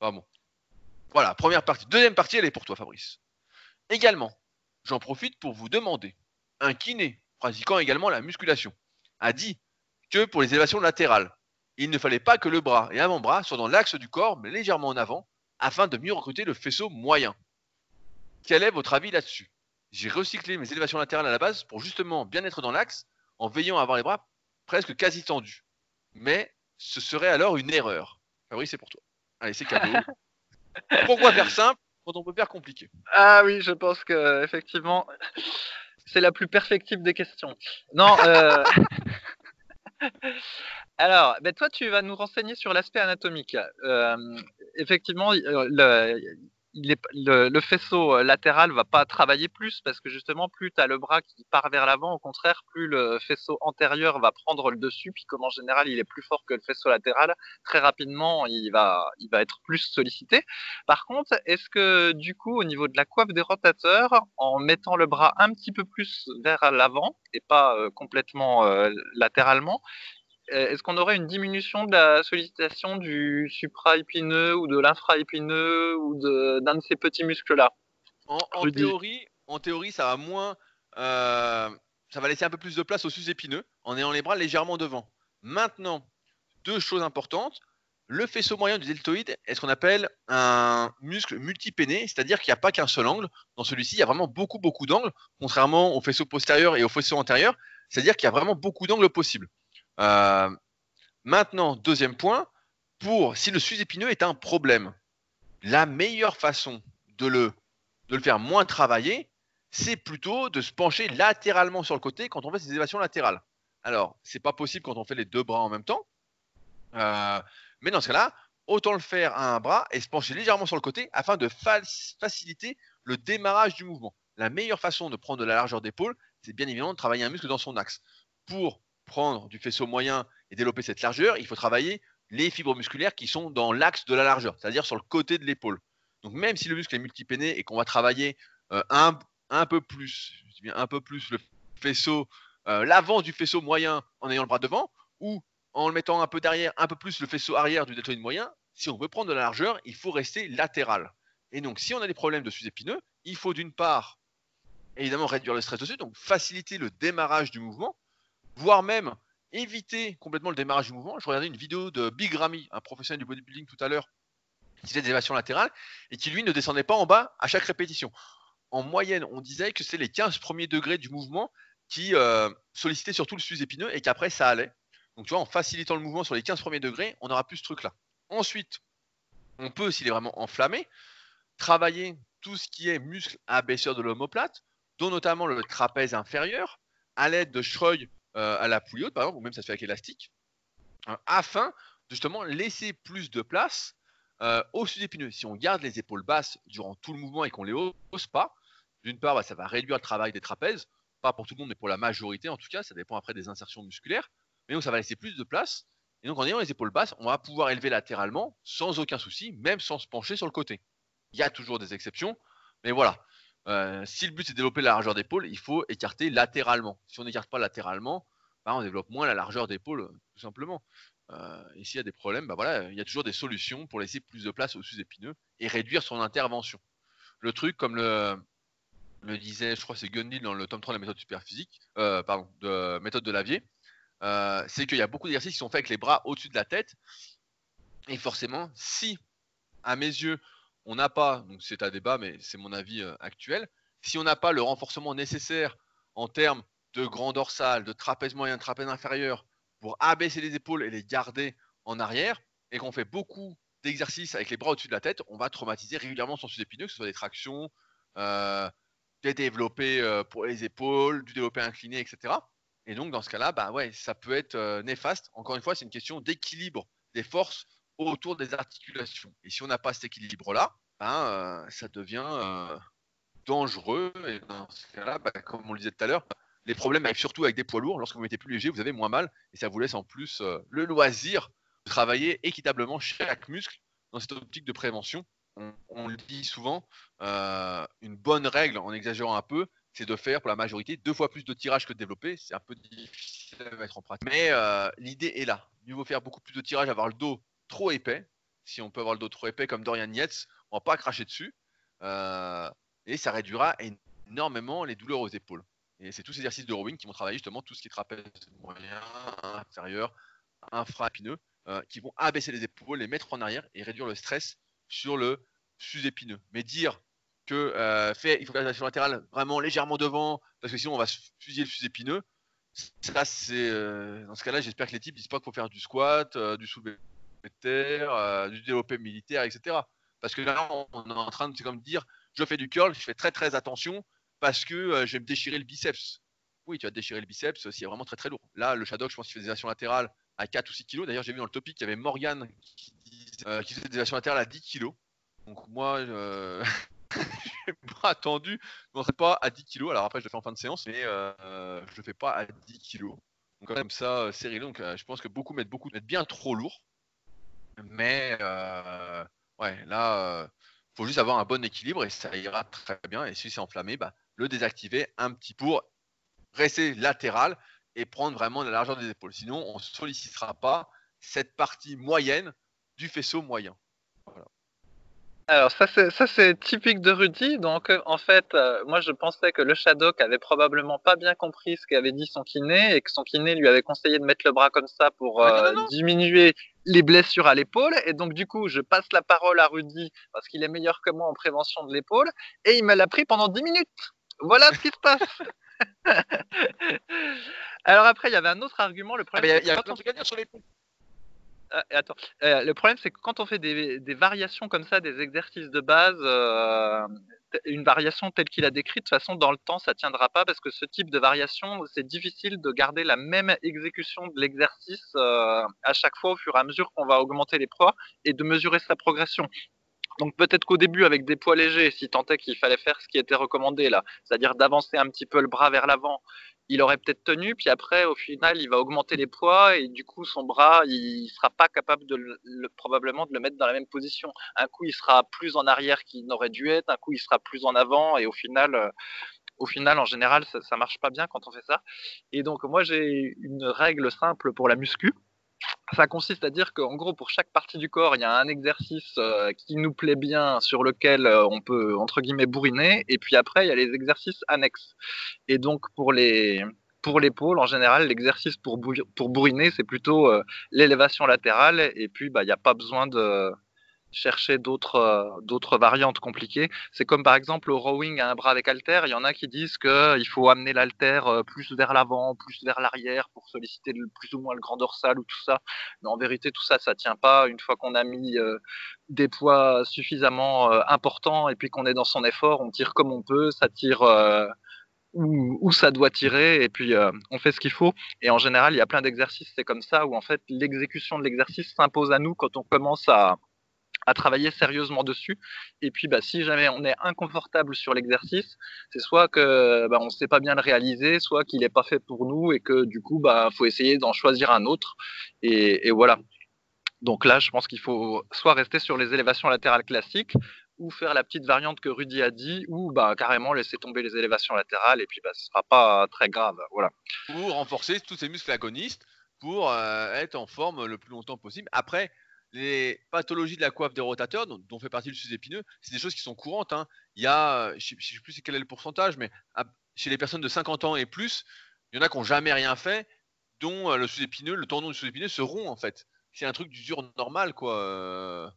bon. Voilà, première partie. Deuxième partie, elle est pour toi, Fabrice. Également, j'en profite pour vous demander un kiné pratiquant également la musculation a dit que pour les élévations latérales, il ne fallait pas que le bras et l'avant-bras soient dans l'axe du corps, mais légèrement en avant, afin de mieux recruter le faisceau moyen. Quel est votre avis là-dessus? J'ai recyclé mes élévations latérales à la base pour justement bien être dans l'axe, en veillant à avoir les bras presque quasi tendus. Mais ce serait alors une erreur. Fabrice, c'est pour toi. Allez, c'est cadeau. <laughs> Pourquoi faire simple quand on peut faire compliqué? Ah oui, je pense que effectivement, c'est la plus perfectible des questions. Non. Euh... <laughs> Alors, ben toi, tu vas nous renseigner sur l'aspect anatomique. Euh, effectivement, le, faisceau euh, latéral va pas travailler plus parce que justement, plus tu as le bras qui part vers l'avant, au contraire, plus le faisceau antérieur va prendre le dessus. Puis comme en général, il est plus fort que le faisceau latéral, très rapidement, il va, il va être plus sollicité. Par contre, est-ce que du coup, au niveau de la coiffe des rotateurs, en mettant le bras un petit peu plus vers l'avant et pas euh, complètement euh, latéralement, est-ce qu'on aurait une diminution de la sollicitation du supra-épineux ou de l'infra-épineux ou d'un de, ces petits muscles-là? En, théorie, en théorie, ça va moins, euh, ça va laisser un peu plus de place au sus-épineux en ayant les bras légèrement devant. Maintenant, deux choses importantes. Le faisceau moyen du deltoïde est ce qu'on appelle un muscle multipéné, c'est-à-dire qu'il n'y a pas qu'un seul angle. Dans celui-ci, il y a vraiment beaucoup, beaucoup d'angles, contrairement au faisceau postérieur et au faisceau antérieur. C'est-à-dire qu'il y a vraiment beaucoup d'angles possibles. Euh, maintenant, deuxième point, pour si le sus-épineux est un problème, la meilleure façon de le, faire moins travailler, c'est plutôt de se pencher latéralement sur le côté quand on fait ces élévations latérales. Alors, c'est pas possible quand on fait les deux bras en même temps, euh, mais dans ce cas-là, autant le faire à un bras et se pencher légèrement sur le côté afin de faciliter le démarrage du mouvement. la meilleure façon de prendre de la largeur d'épaule, c'est bien évidemment de travailler un muscle dans son axe. Pour prendre du faisceau moyen et développer cette largeur, il faut travailler les fibres musculaires qui sont dans l'axe de la largeur, c'est-à-dire sur le côté de l'épaule. Donc même si le muscle est multipéné et qu'on va travailler euh, un, un, peu plus, bien un peu plus le faisceau, euh, l'avant du faisceau moyen en ayant le bras devant, ou en le mettant un peu derrière, un peu plus le faisceau arrière du deltoïde moyen, si on veut prendre de la largeur, il faut rester latéral. Et donc si on a des problèmes de sous-épineux, il faut d'une part évidemment réduire le stress dessus, donc faciliter le démarrage du mouvement, voire même éviter complètement le démarrage du mouvement. Je regardais une vidéo de Big Ramy, un professionnel du bodybuilding tout à l'heure, qui faisait des élévations latérales et qui lui ne descendait pas en bas à chaque répétition. En moyenne, on disait que c'est les 15 premiers degrés du mouvement qui euh, sollicitaient surtout le sus-épineux et qu'après ça allait. Donc tu vois, en facilitant le mouvement sur les 15 premiers degrés, on n'aura plus ce truc-là. Ensuite, on peut, s'il est vraiment enflammé, travailler tout ce qui est muscle abaisseur de l'omoplate, dont notamment le trapèze inférieur, à l'aide de Schreuil à la poulie haute, par exemple, ou même ça se fait avec élastique, hein, afin de justement laisser plus de place euh, au sud-épineux. Si on garde les épaules basses durant tout le mouvement et qu'on les hausse pas, d'une part, bah, ça va réduire le travail des trapèzes, pas pour tout le monde, mais pour la majorité en tout cas, ça dépend après des insertions musculaires, mais donc ça va laisser plus de place. Et donc en ayant les épaules basses, on va pouvoir élever latéralement sans aucun souci, même sans se pencher sur le côté. Il y a toujours des exceptions, mais voilà. Euh, si le but c'est de développer la largeur d'épaule, il faut écarter latéralement. Si on n'écarte pas latéralement, bah, on développe moins la largeur d'épaule, tout simplement. Euh, et s'il y a des problèmes, bah voilà, il y a toujours des solutions pour laisser plus de place au sus-épineux et réduire son intervention. Le truc, comme le, le disait, je crois c'est Gundil dans le tome 3 de la méthode superphysique, euh, pardon, de méthode de Lavier, euh, c'est qu'il y a beaucoup d'exercices qui sont faits avec les bras au-dessus de la tête. Et forcément, si, à mes yeux, on n'a pas, donc c'est un débat, mais c'est mon avis euh, actuel, si on n'a pas le renforcement nécessaire en termes de grand dorsal, de trapèze moyen, de trapèze inférieur, pour abaisser les épaules et les garder en arrière, et qu'on fait beaucoup d'exercices avec les bras au-dessus de la tête, on va traumatiser régulièrement son sous-épineux, que ce soit des tractions, euh, des développés euh, pour les épaules, du développé incliné, etc. Et donc dans ce cas-là, bah ouais, ça peut être néfaste. Encore une fois, c'est une question d'équilibre des forces autour des articulations. Et si on n'a pas cet équilibre-là, ben, ça devient dangereux. Et dans ce cas-là, bah, comme on le disait tout à l'heure, les problèmes arrivent surtout avec des poids lourds. Lorsque vous mettez plus léger, vous avez moins mal et ça vous laisse en plus euh, le loisir de travailler équitablement chaque muscle dans cette optique de prévention. On, le dit souvent, euh, une bonne règle, en exagérant un peu, c'est de faire pour la majorité deux fois plus de tirage que de développer. C'est un peu difficile à mettre en pratique. Mais euh, l'idée est là. Mieux vaut faire beaucoup plus de tirage, avoir le dos trop épais. Si on peut avoir le dos trop épais comme Dorian Yates, on va pas cracher dessus. et ça réduira énormément les douleurs aux épaules. Et c'est tous ces exercices de rowing qui vont travailler justement tout ce qui est trapèze moyen, inférieur, infra-épineux, euh, qui vont abaisser les épaules, les mettre en arrière et réduire le stress sur le sus-épineux. Mais dire que euh, il faut faire la latérale vraiment légèrement devant, parce que sinon on va fusiller le sus-épineux. Ça, c'est euh, dans ce cas-là, j'espère que les types disent pas qu'il faut faire du squat, du soulevé terre, du développé militaire, etc. Parce que là, on est en train de, comme dire, je fais du curl, je fais très très attention, parce que euh, je vais me déchirer le biceps. Oui, tu vas te déchirer le biceps c'est vraiment très très lourd. Là, le Shadok, je pense qu'il fait des actions latérales à 4 ou 6 kg. D'ailleurs, j'ai vu dans le topic qu'il y avait Morgan qui, euh, faisait des actions latérales à 10 kg. Donc moi, euh, <laughs> j'ai pas attendu, je ne pas à 10 kg. Alors après, je le fais en fin de séance, mais je ne le fais pas à 10 kg. Donc comme ça, c'est Donc je pense que beaucoup mettent beaucoup mettent bien trop lourd. Mais ouais, là, faut juste avoir un bon équilibre et ça ira très bien. Et si c'est enflammé, bah, le désactiver un petit pour rester latéral et prendre vraiment la largeur des épaules. Sinon, on ne sollicitera pas cette partie moyenne du faisceau moyen. Alors ça c'est ça c'est typique de Rudy. Donc euh, en fait, euh, moi je pensais que le Shadok avait probablement pas bien compris ce qu'avait dit son kiné et que son kiné lui avait conseillé de mettre le bras comme ça pour euh, diminuer les blessures à l'épaule. Et donc du coup, je passe la parole à Rudy parce qu'il est meilleur que moi en prévention de l'épaule et il me l'a pris pendant 10 minutes. Voilà ce qui se passe. <laughs> Alors après, il y avait un autre argument. Le problème, ah, il y a, y a sur l'épaule. Ah, attends. Euh, le problème, c'est que quand on fait des, variations comme ça, des exercices de base, euh, une variation telle qu'il a décrite, de toute façon, dans le temps, ça tiendra pas parce que ce type de variation, c'est difficile de garder la même exécution de l'exercice euh, à chaque fois au fur et à mesure qu'on va augmenter les poids et de mesurer sa progression. Donc peut-être qu'au début, avec des poids légers, si tant est qu'il fallait faire ce qui était recommandé là, c'est-à-dire d'avancer un petit peu le bras vers l'avant, il aurait peut-être tenu, puis après, au final, il va augmenter les poids et du coup, son bras, il sera pas capable de le, probablement de le mettre dans la même position. Un coup, il sera plus en arrière qu'il n'aurait dû être, un coup, il sera plus en avant et au final, euh, au final, en général, ça, ça marche pas bien quand on fait ça. Et donc, moi, j'ai une règle simple pour la muscu. Ça consiste à dire qu'en gros, pour chaque partie du corps, il y a un exercice euh, qui nous plaît bien, sur lequel euh, on peut, entre guillemets, bourriner. Et puis après, il y a les exercices annexes. Et donc, pour les, pour l'épaule, en général, l'exercice pour, pour bourriner, c'est plutôt euh, l'élévation latérale. Et puis, bah, il n'y a pas besoin de, chercher d'autres euh, d'autres variantes compliquées. C'est comme par exemple au rowing à un bras avec halter, il y en a qui disent qu'il faut amener l'halter euh, plus vers l'avant, plus vers l'arrière pour solliciter plus ou moins le grand dorsal ou tout ça. Mais en vérité, tout ça, ça tient pas. Une fois qu'on a mis euh, des poids suffisamment importants et puis qu'on est dans son effort, on tire comme on peut, ça tire où, ça doit tirer et puis on fait ce qu'il faut. Et en général, il y a plein d'exercices, c'est comme ça, où en fait l'exécution de l'exercice s'impose à nous quand on commence à, à travailler sérieusement dessus. Et puis, bah, si jamais on est inconfortable sur l'exercice, c'est soit que bah, on ne sait pas bien le réaliser, soit qu'il n'est pas fait pour nous et que du coup, bah, faut essayer d'en choisir un autre. Et, voilà. Donc là, je pense qu'il faut soit rester sur les élévations latérales classiques, ou faire la petite variante que Rudy a dit, ou bah, carrément laisser tomber les élévations latérales, et puis bah, ce sera pas très grave. Voilà. Pour renforcer tous ces muscles agonistes, pour euh, être en forme le plus longtemps possible. Après, les pathologies de la coiffe des rotateurs, dont, fait partie le sus-épineux, c'est des choses qui sont courantes. Hein. Il y a, je ne sais plus quel est le pourcentage, mais chez les personnes de 50 ans et plus, il y en a qui n'ont jamais rien fait, dont euh, le sous-épineux, le tendon du sous-épineux se rompt en fait. C'est un truc d'usure normal, quoi. Euh.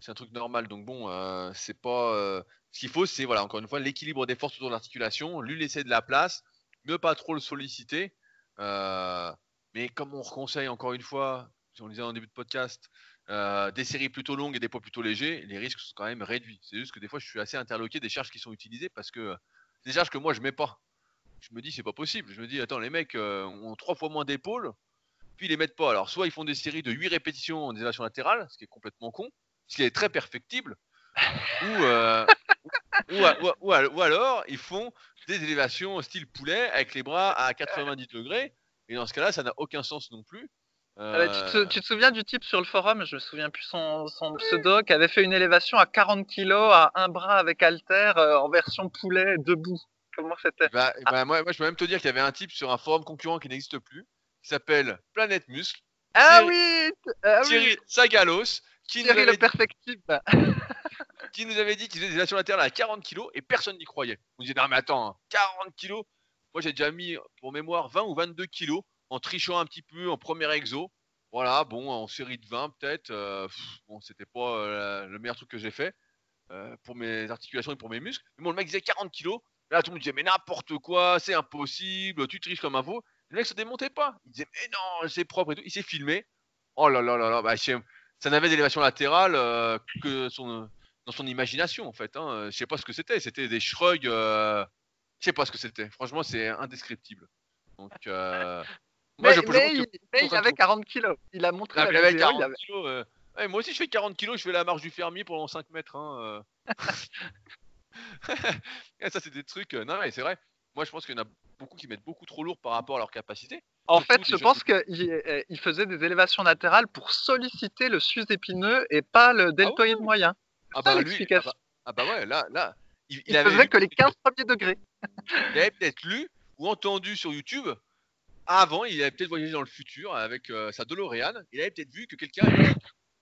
c'est un truc normal. Donc bon, euh, c'est pas. ce qu'il faut, c'est voilà, encore une fois, l'équilibre des forces autour de l'articulation, lui laisser de la place, ne pas trop le solliciter. mais comme on conseille encore une fois, on le disait en début de podcast, euh, des séries plutôt longues et des poids plutôt légers, les risques sont quand même réduits. C'est juste que des fois, je suis assez interloqué des charges qui sont utilisées parce que des charges que moi je mets pas. Je me dis, c'est pas possible. Je me dis, attends, les mecs euh, ont trois fois moins d'épaules, puis ils les mettent pas. Alors, soit ils font des séries de 8 répétitions en élévation latérale, ce qui est complètement con, ce qui est très perfectible, ou, euh, ou, alors ils font des élévations style poulet avec les bras à 90 degrés. Et dans ce cas-là, ça n'a aucun sens non plus. Ah bah, tu, te, souviens du type sur le forum, je me souviens plus son, pseudo, qui avait fait une élévation à 40 kg à un bras avec halter euh, en version poulet debout. Comment c'était? Bah, bah, moi, moi, je peux même te dire qu'il y avait un type sur un forum concurrent qui n'existe plus, qui s'appelle Planète Muscle. Ah oui ah Thierry Sagalos. Qui Thierry le perfectible. <laughs> qui nous avait dit qu'il faisait des élévations latérales à 40 kg et personne n'y croyait. On disait, non mais attends, 40 hein, kg Moi j'ai déjà mis, pour mémoire, 20 ou 22 kg en trichant un petit peu en premier exo. Voilà, bon, en série de 20 peut-être. Euh, bon, c'était pas euh, le meilleur truc que j'ai fait euh, pour mes articulations et pour mes muscles. Mais bon, le mec disait 40 kilos. Là, tout le monde disait, mais n'importe quoi, c'est impossible, tu triches comme un veau. Le mec se démontait pas. Il disait, mais non, c'est propre et tout. Il s'est filmé. Oh là là là là, bah, ça n'avait d'élévation latérale que son, dans son imagination, en fait. Hein. Je sais pas ce que c'était. C'était des shrugs. je sais pas ce que c'était. Franchement, c'est indescriptible. Donc, mais, il, avait 40 kilos. Il a montré la vidéo, 40 kilos, moi aussi, je fais 40 kilos. Je fais la marche du fermier pendant 5 mètres. Hein, euh. <laughs> ça, c'est des trucs. Euh, non, mais c'est vrai. Moi, je pense qu'il y en a beaucoup qui mettent beaucoup trop lourd par rapport à leur capacité. En fait, je pense qu'il il faisait des élévations latérales pour solliciter le sus-épineux et pas le ah deltoïde moyen. Ah bah, lui, ah bah, ah bah, ouais, là, là. Il, il, faisait que les 15 premiers degrés. il avait peut-être lu ou entendu sur YouTube avant, il avait peut-être voyagé dans le futur avec euh, sa DeLorean. Il avait peut-être vu que quelqu'un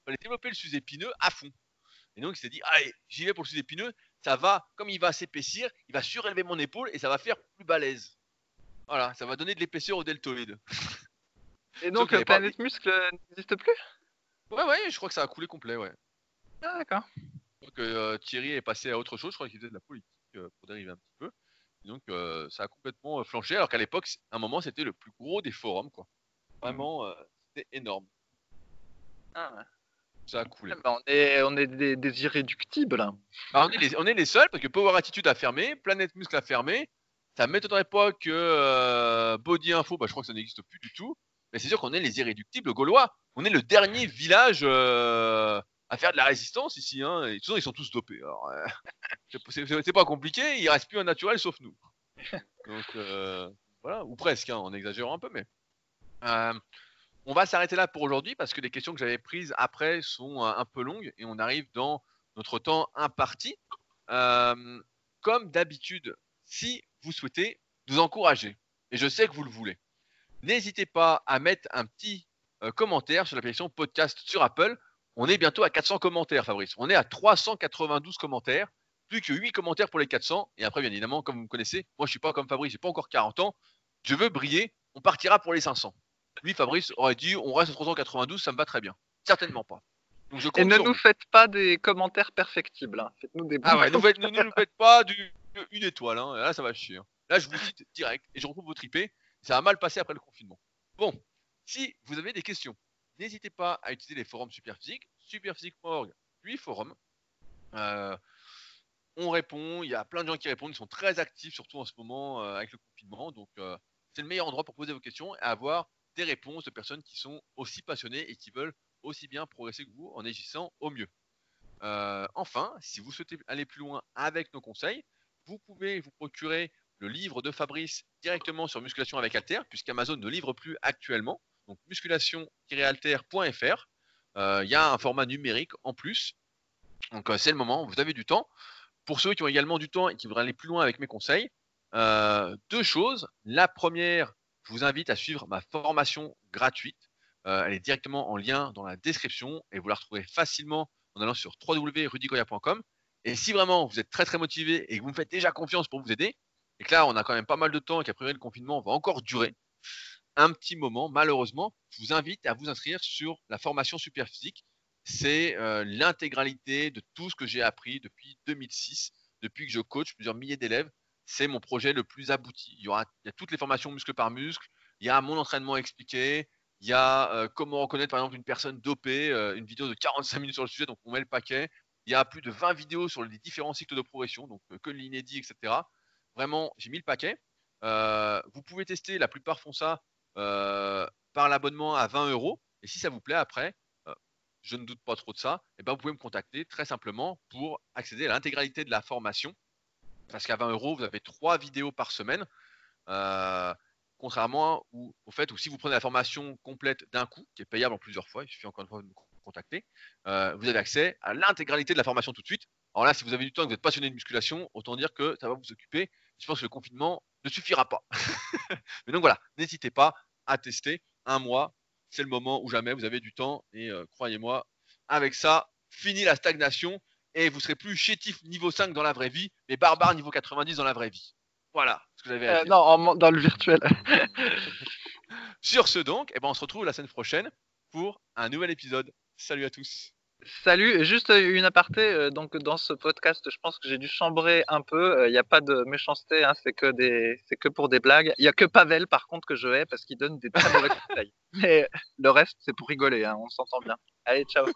allait développer le sus-épineux à fond. Et donc, il s'est dit, allez, j'y vais pour le sus-épineux. Ça va, comme il va s'épaissir, il va surélever mon épaule et ça va faire plus balèze. Voilà, ça va donner de l'épaisseur au deltoïde. <laughs> Et donc, le Planète Muscle n'existe plus? Ouais, ouais, je crois que ça a coulé complet, ouais. Ah, d'accord. Donc, euh, Thierry est passé à autre chose. Je crois qu'il faisait de la politique euh, pour dériver un petit peu. Donc euh, ça a complètement euh, flanché, alors qu'à l'époque, à un moment, c'était le plus gros des forums, quoi. Vraiment, euh, c'était énorme. Ah ouais. Ça a coulé. Ah, bah, on est, on est des, irréductibles. Bah, on, est les, on est les seuls, parce que Power Attitude a fermé, Planète Muscle a fermé. Ça m'étonnerait pas que Body Info, bah, je crois que ça n'existe plus du tout. Mais c'est sûr qu'on est les irréductibles gaulois. On est le dernier village à faire de la résistance ici. Hein, et ils sont tous dopés. Alors, euh, <laughs> c'est pas compliqué, il reste plus un naturel sauf nous. Donc, euh, voilà, ou presque, hein, en exagérant un peu, mais. Euh, on va s'arrêter là pour aujourd'hui parce que les questions que j'avais prises après sont un peu longues et on arrive dans notre temps imparti. comme d'habitude, si vous souhaitez nous encourager, et je sais que vous le voulez, n'hésitez pas à mettre un petit commentaire sur l'application podcast sur Apple on est bientôt à 400 commentaires, Fabrice. On est à 392 commentaires, plus que 8 commentaires pour les 400. Et après, bien évidemment, comme vous me connaissez, moi je suis pas comme Fabrice, j'ai pas encore 40 ans. Je veux briller, on partira pour les 500. Lui, Fabrice aurait dit on reste à 392, ça me va très bien. Certainement pas. Et ne nous faites pas des commentaires perfectibles. Hein. Faites-nous des Ah ouais, ne, nous faites pas du, une étoile. Hein. Là, ça va chier. Hein. Là, je vous cite direct et je retrouve votre IP. Ça a mal passé après le confinement. Bon, si vous avez des questions, N'hésitez pas à utiliser les forums Superphysique, superphysique.org, puis forum. Euh, on répond, il y a plein de gens qui répondent, ils sont très actifs, surtout en ce moment euh, avec le confinement. Donc, euh, c'est le meilleur endroit pour poser vos questions et avoir des réponses de personnes qui sont aussi passionnées et qui veulent aussi bien progresser que vous en agissant au mieux. enfin, si vous souhaitez aller plus loin avec nos conseils, vous pouvez vous procurer le livre de Fabrice directement sur Musculation avec Alter, puisqu'Amazon ne livre plus actuellement donc musculation-alter.fr. Euh, il y a un format numérique en plus. Donc euh, c'est le moment, vous avez du temps. Pour ceux qui ont également du temps et qui voudraient aller plus loin avec mes conseils, euh, deux choses. La première, je vous invite à suivre ma formation gratuite. elle est directement en lien dans la description et vous la retrouvez facilement en allant sur www.rudigoya.com. Et si vraiment vous êtes très très motivé et que vous me faites déjà confiance pour vous aider, et que là on a quand même pas mal de temps et qu'après le confinement va encore durer, un petit moment, malheureusement, je vous invite à vous inscrire sur la formation Superphysique. C'est euh, l'intégralité de tout ce que j'ai appris depuis 2006, depuis que je coach plusieurs milliers d'élèves. C'est mon projet le plus abouti. Il y, aura, a toutes les formations muscle par muscle, il y a mon entraînement expliqué, il y a euh, comment reconnaître par exemple une personne dopée, euh, une vidéo de 45 minutes sur le sujet, donc on met le paquet. Il y a plus de 20 vidéos sur les différents cycles de progression, donc que l'inédit, etc. Vraiment, j'ai mis le paquet. vous pouvez tester, la plupart font ça par l'abonnement à 20 euros. Et si ça vous plaît après, euh, je ne doute pas trop de ça, et eh ben vous pouvez me contacter très simplement pour accéder à l'intégralité de la formation. Parce qu'à 20 euros, vous avez trois vidéos par semaine. Euh, contrairement au, fait où si vous prenez la formation complète d'un coup, qui est payable en plusieurs fois, il suffit encore une fois de me contacter, vous avez accès à l'intégralité de la formation tout de suite. Alors là, si vous avez du temps et que vous êtes passionné de musculation, autant dire que ça va vous occuper. Je pense que le confinement ne suffira pas. <laughs> Mais donc voilà, n'hésitez pas à tester. Un mois, c'est le moment où jamais vous avez du temps. Et euh, croyez-moi, avec ça, fini la stagnation et vous serez plus chétif niveau 5 dans la vraie vie, mais barbare niveau 90 dans la vraie vie. Voilà ce que j'avais à euh, dire. non, dans le virtuel. <laughs> Sur ce donc, eh ben, on se retrouve la semaine prochaine pour un nouvel épisode. Salut à tous. Salut, juste euh, une aparté. Euh, donc dans ce podcast, je pense que j'ai dû chambrer un peu. Il euh, n'y a pas de méchanceté, hein, c'est que des, c'est que pour des blagues. Il y a que Pavel par contre que je hais parce qu'il donne des très mauvais <laughs> conseils. Mais le reste, c'est pour rigoler. Hein, on s'entend bien. Allez, ciao.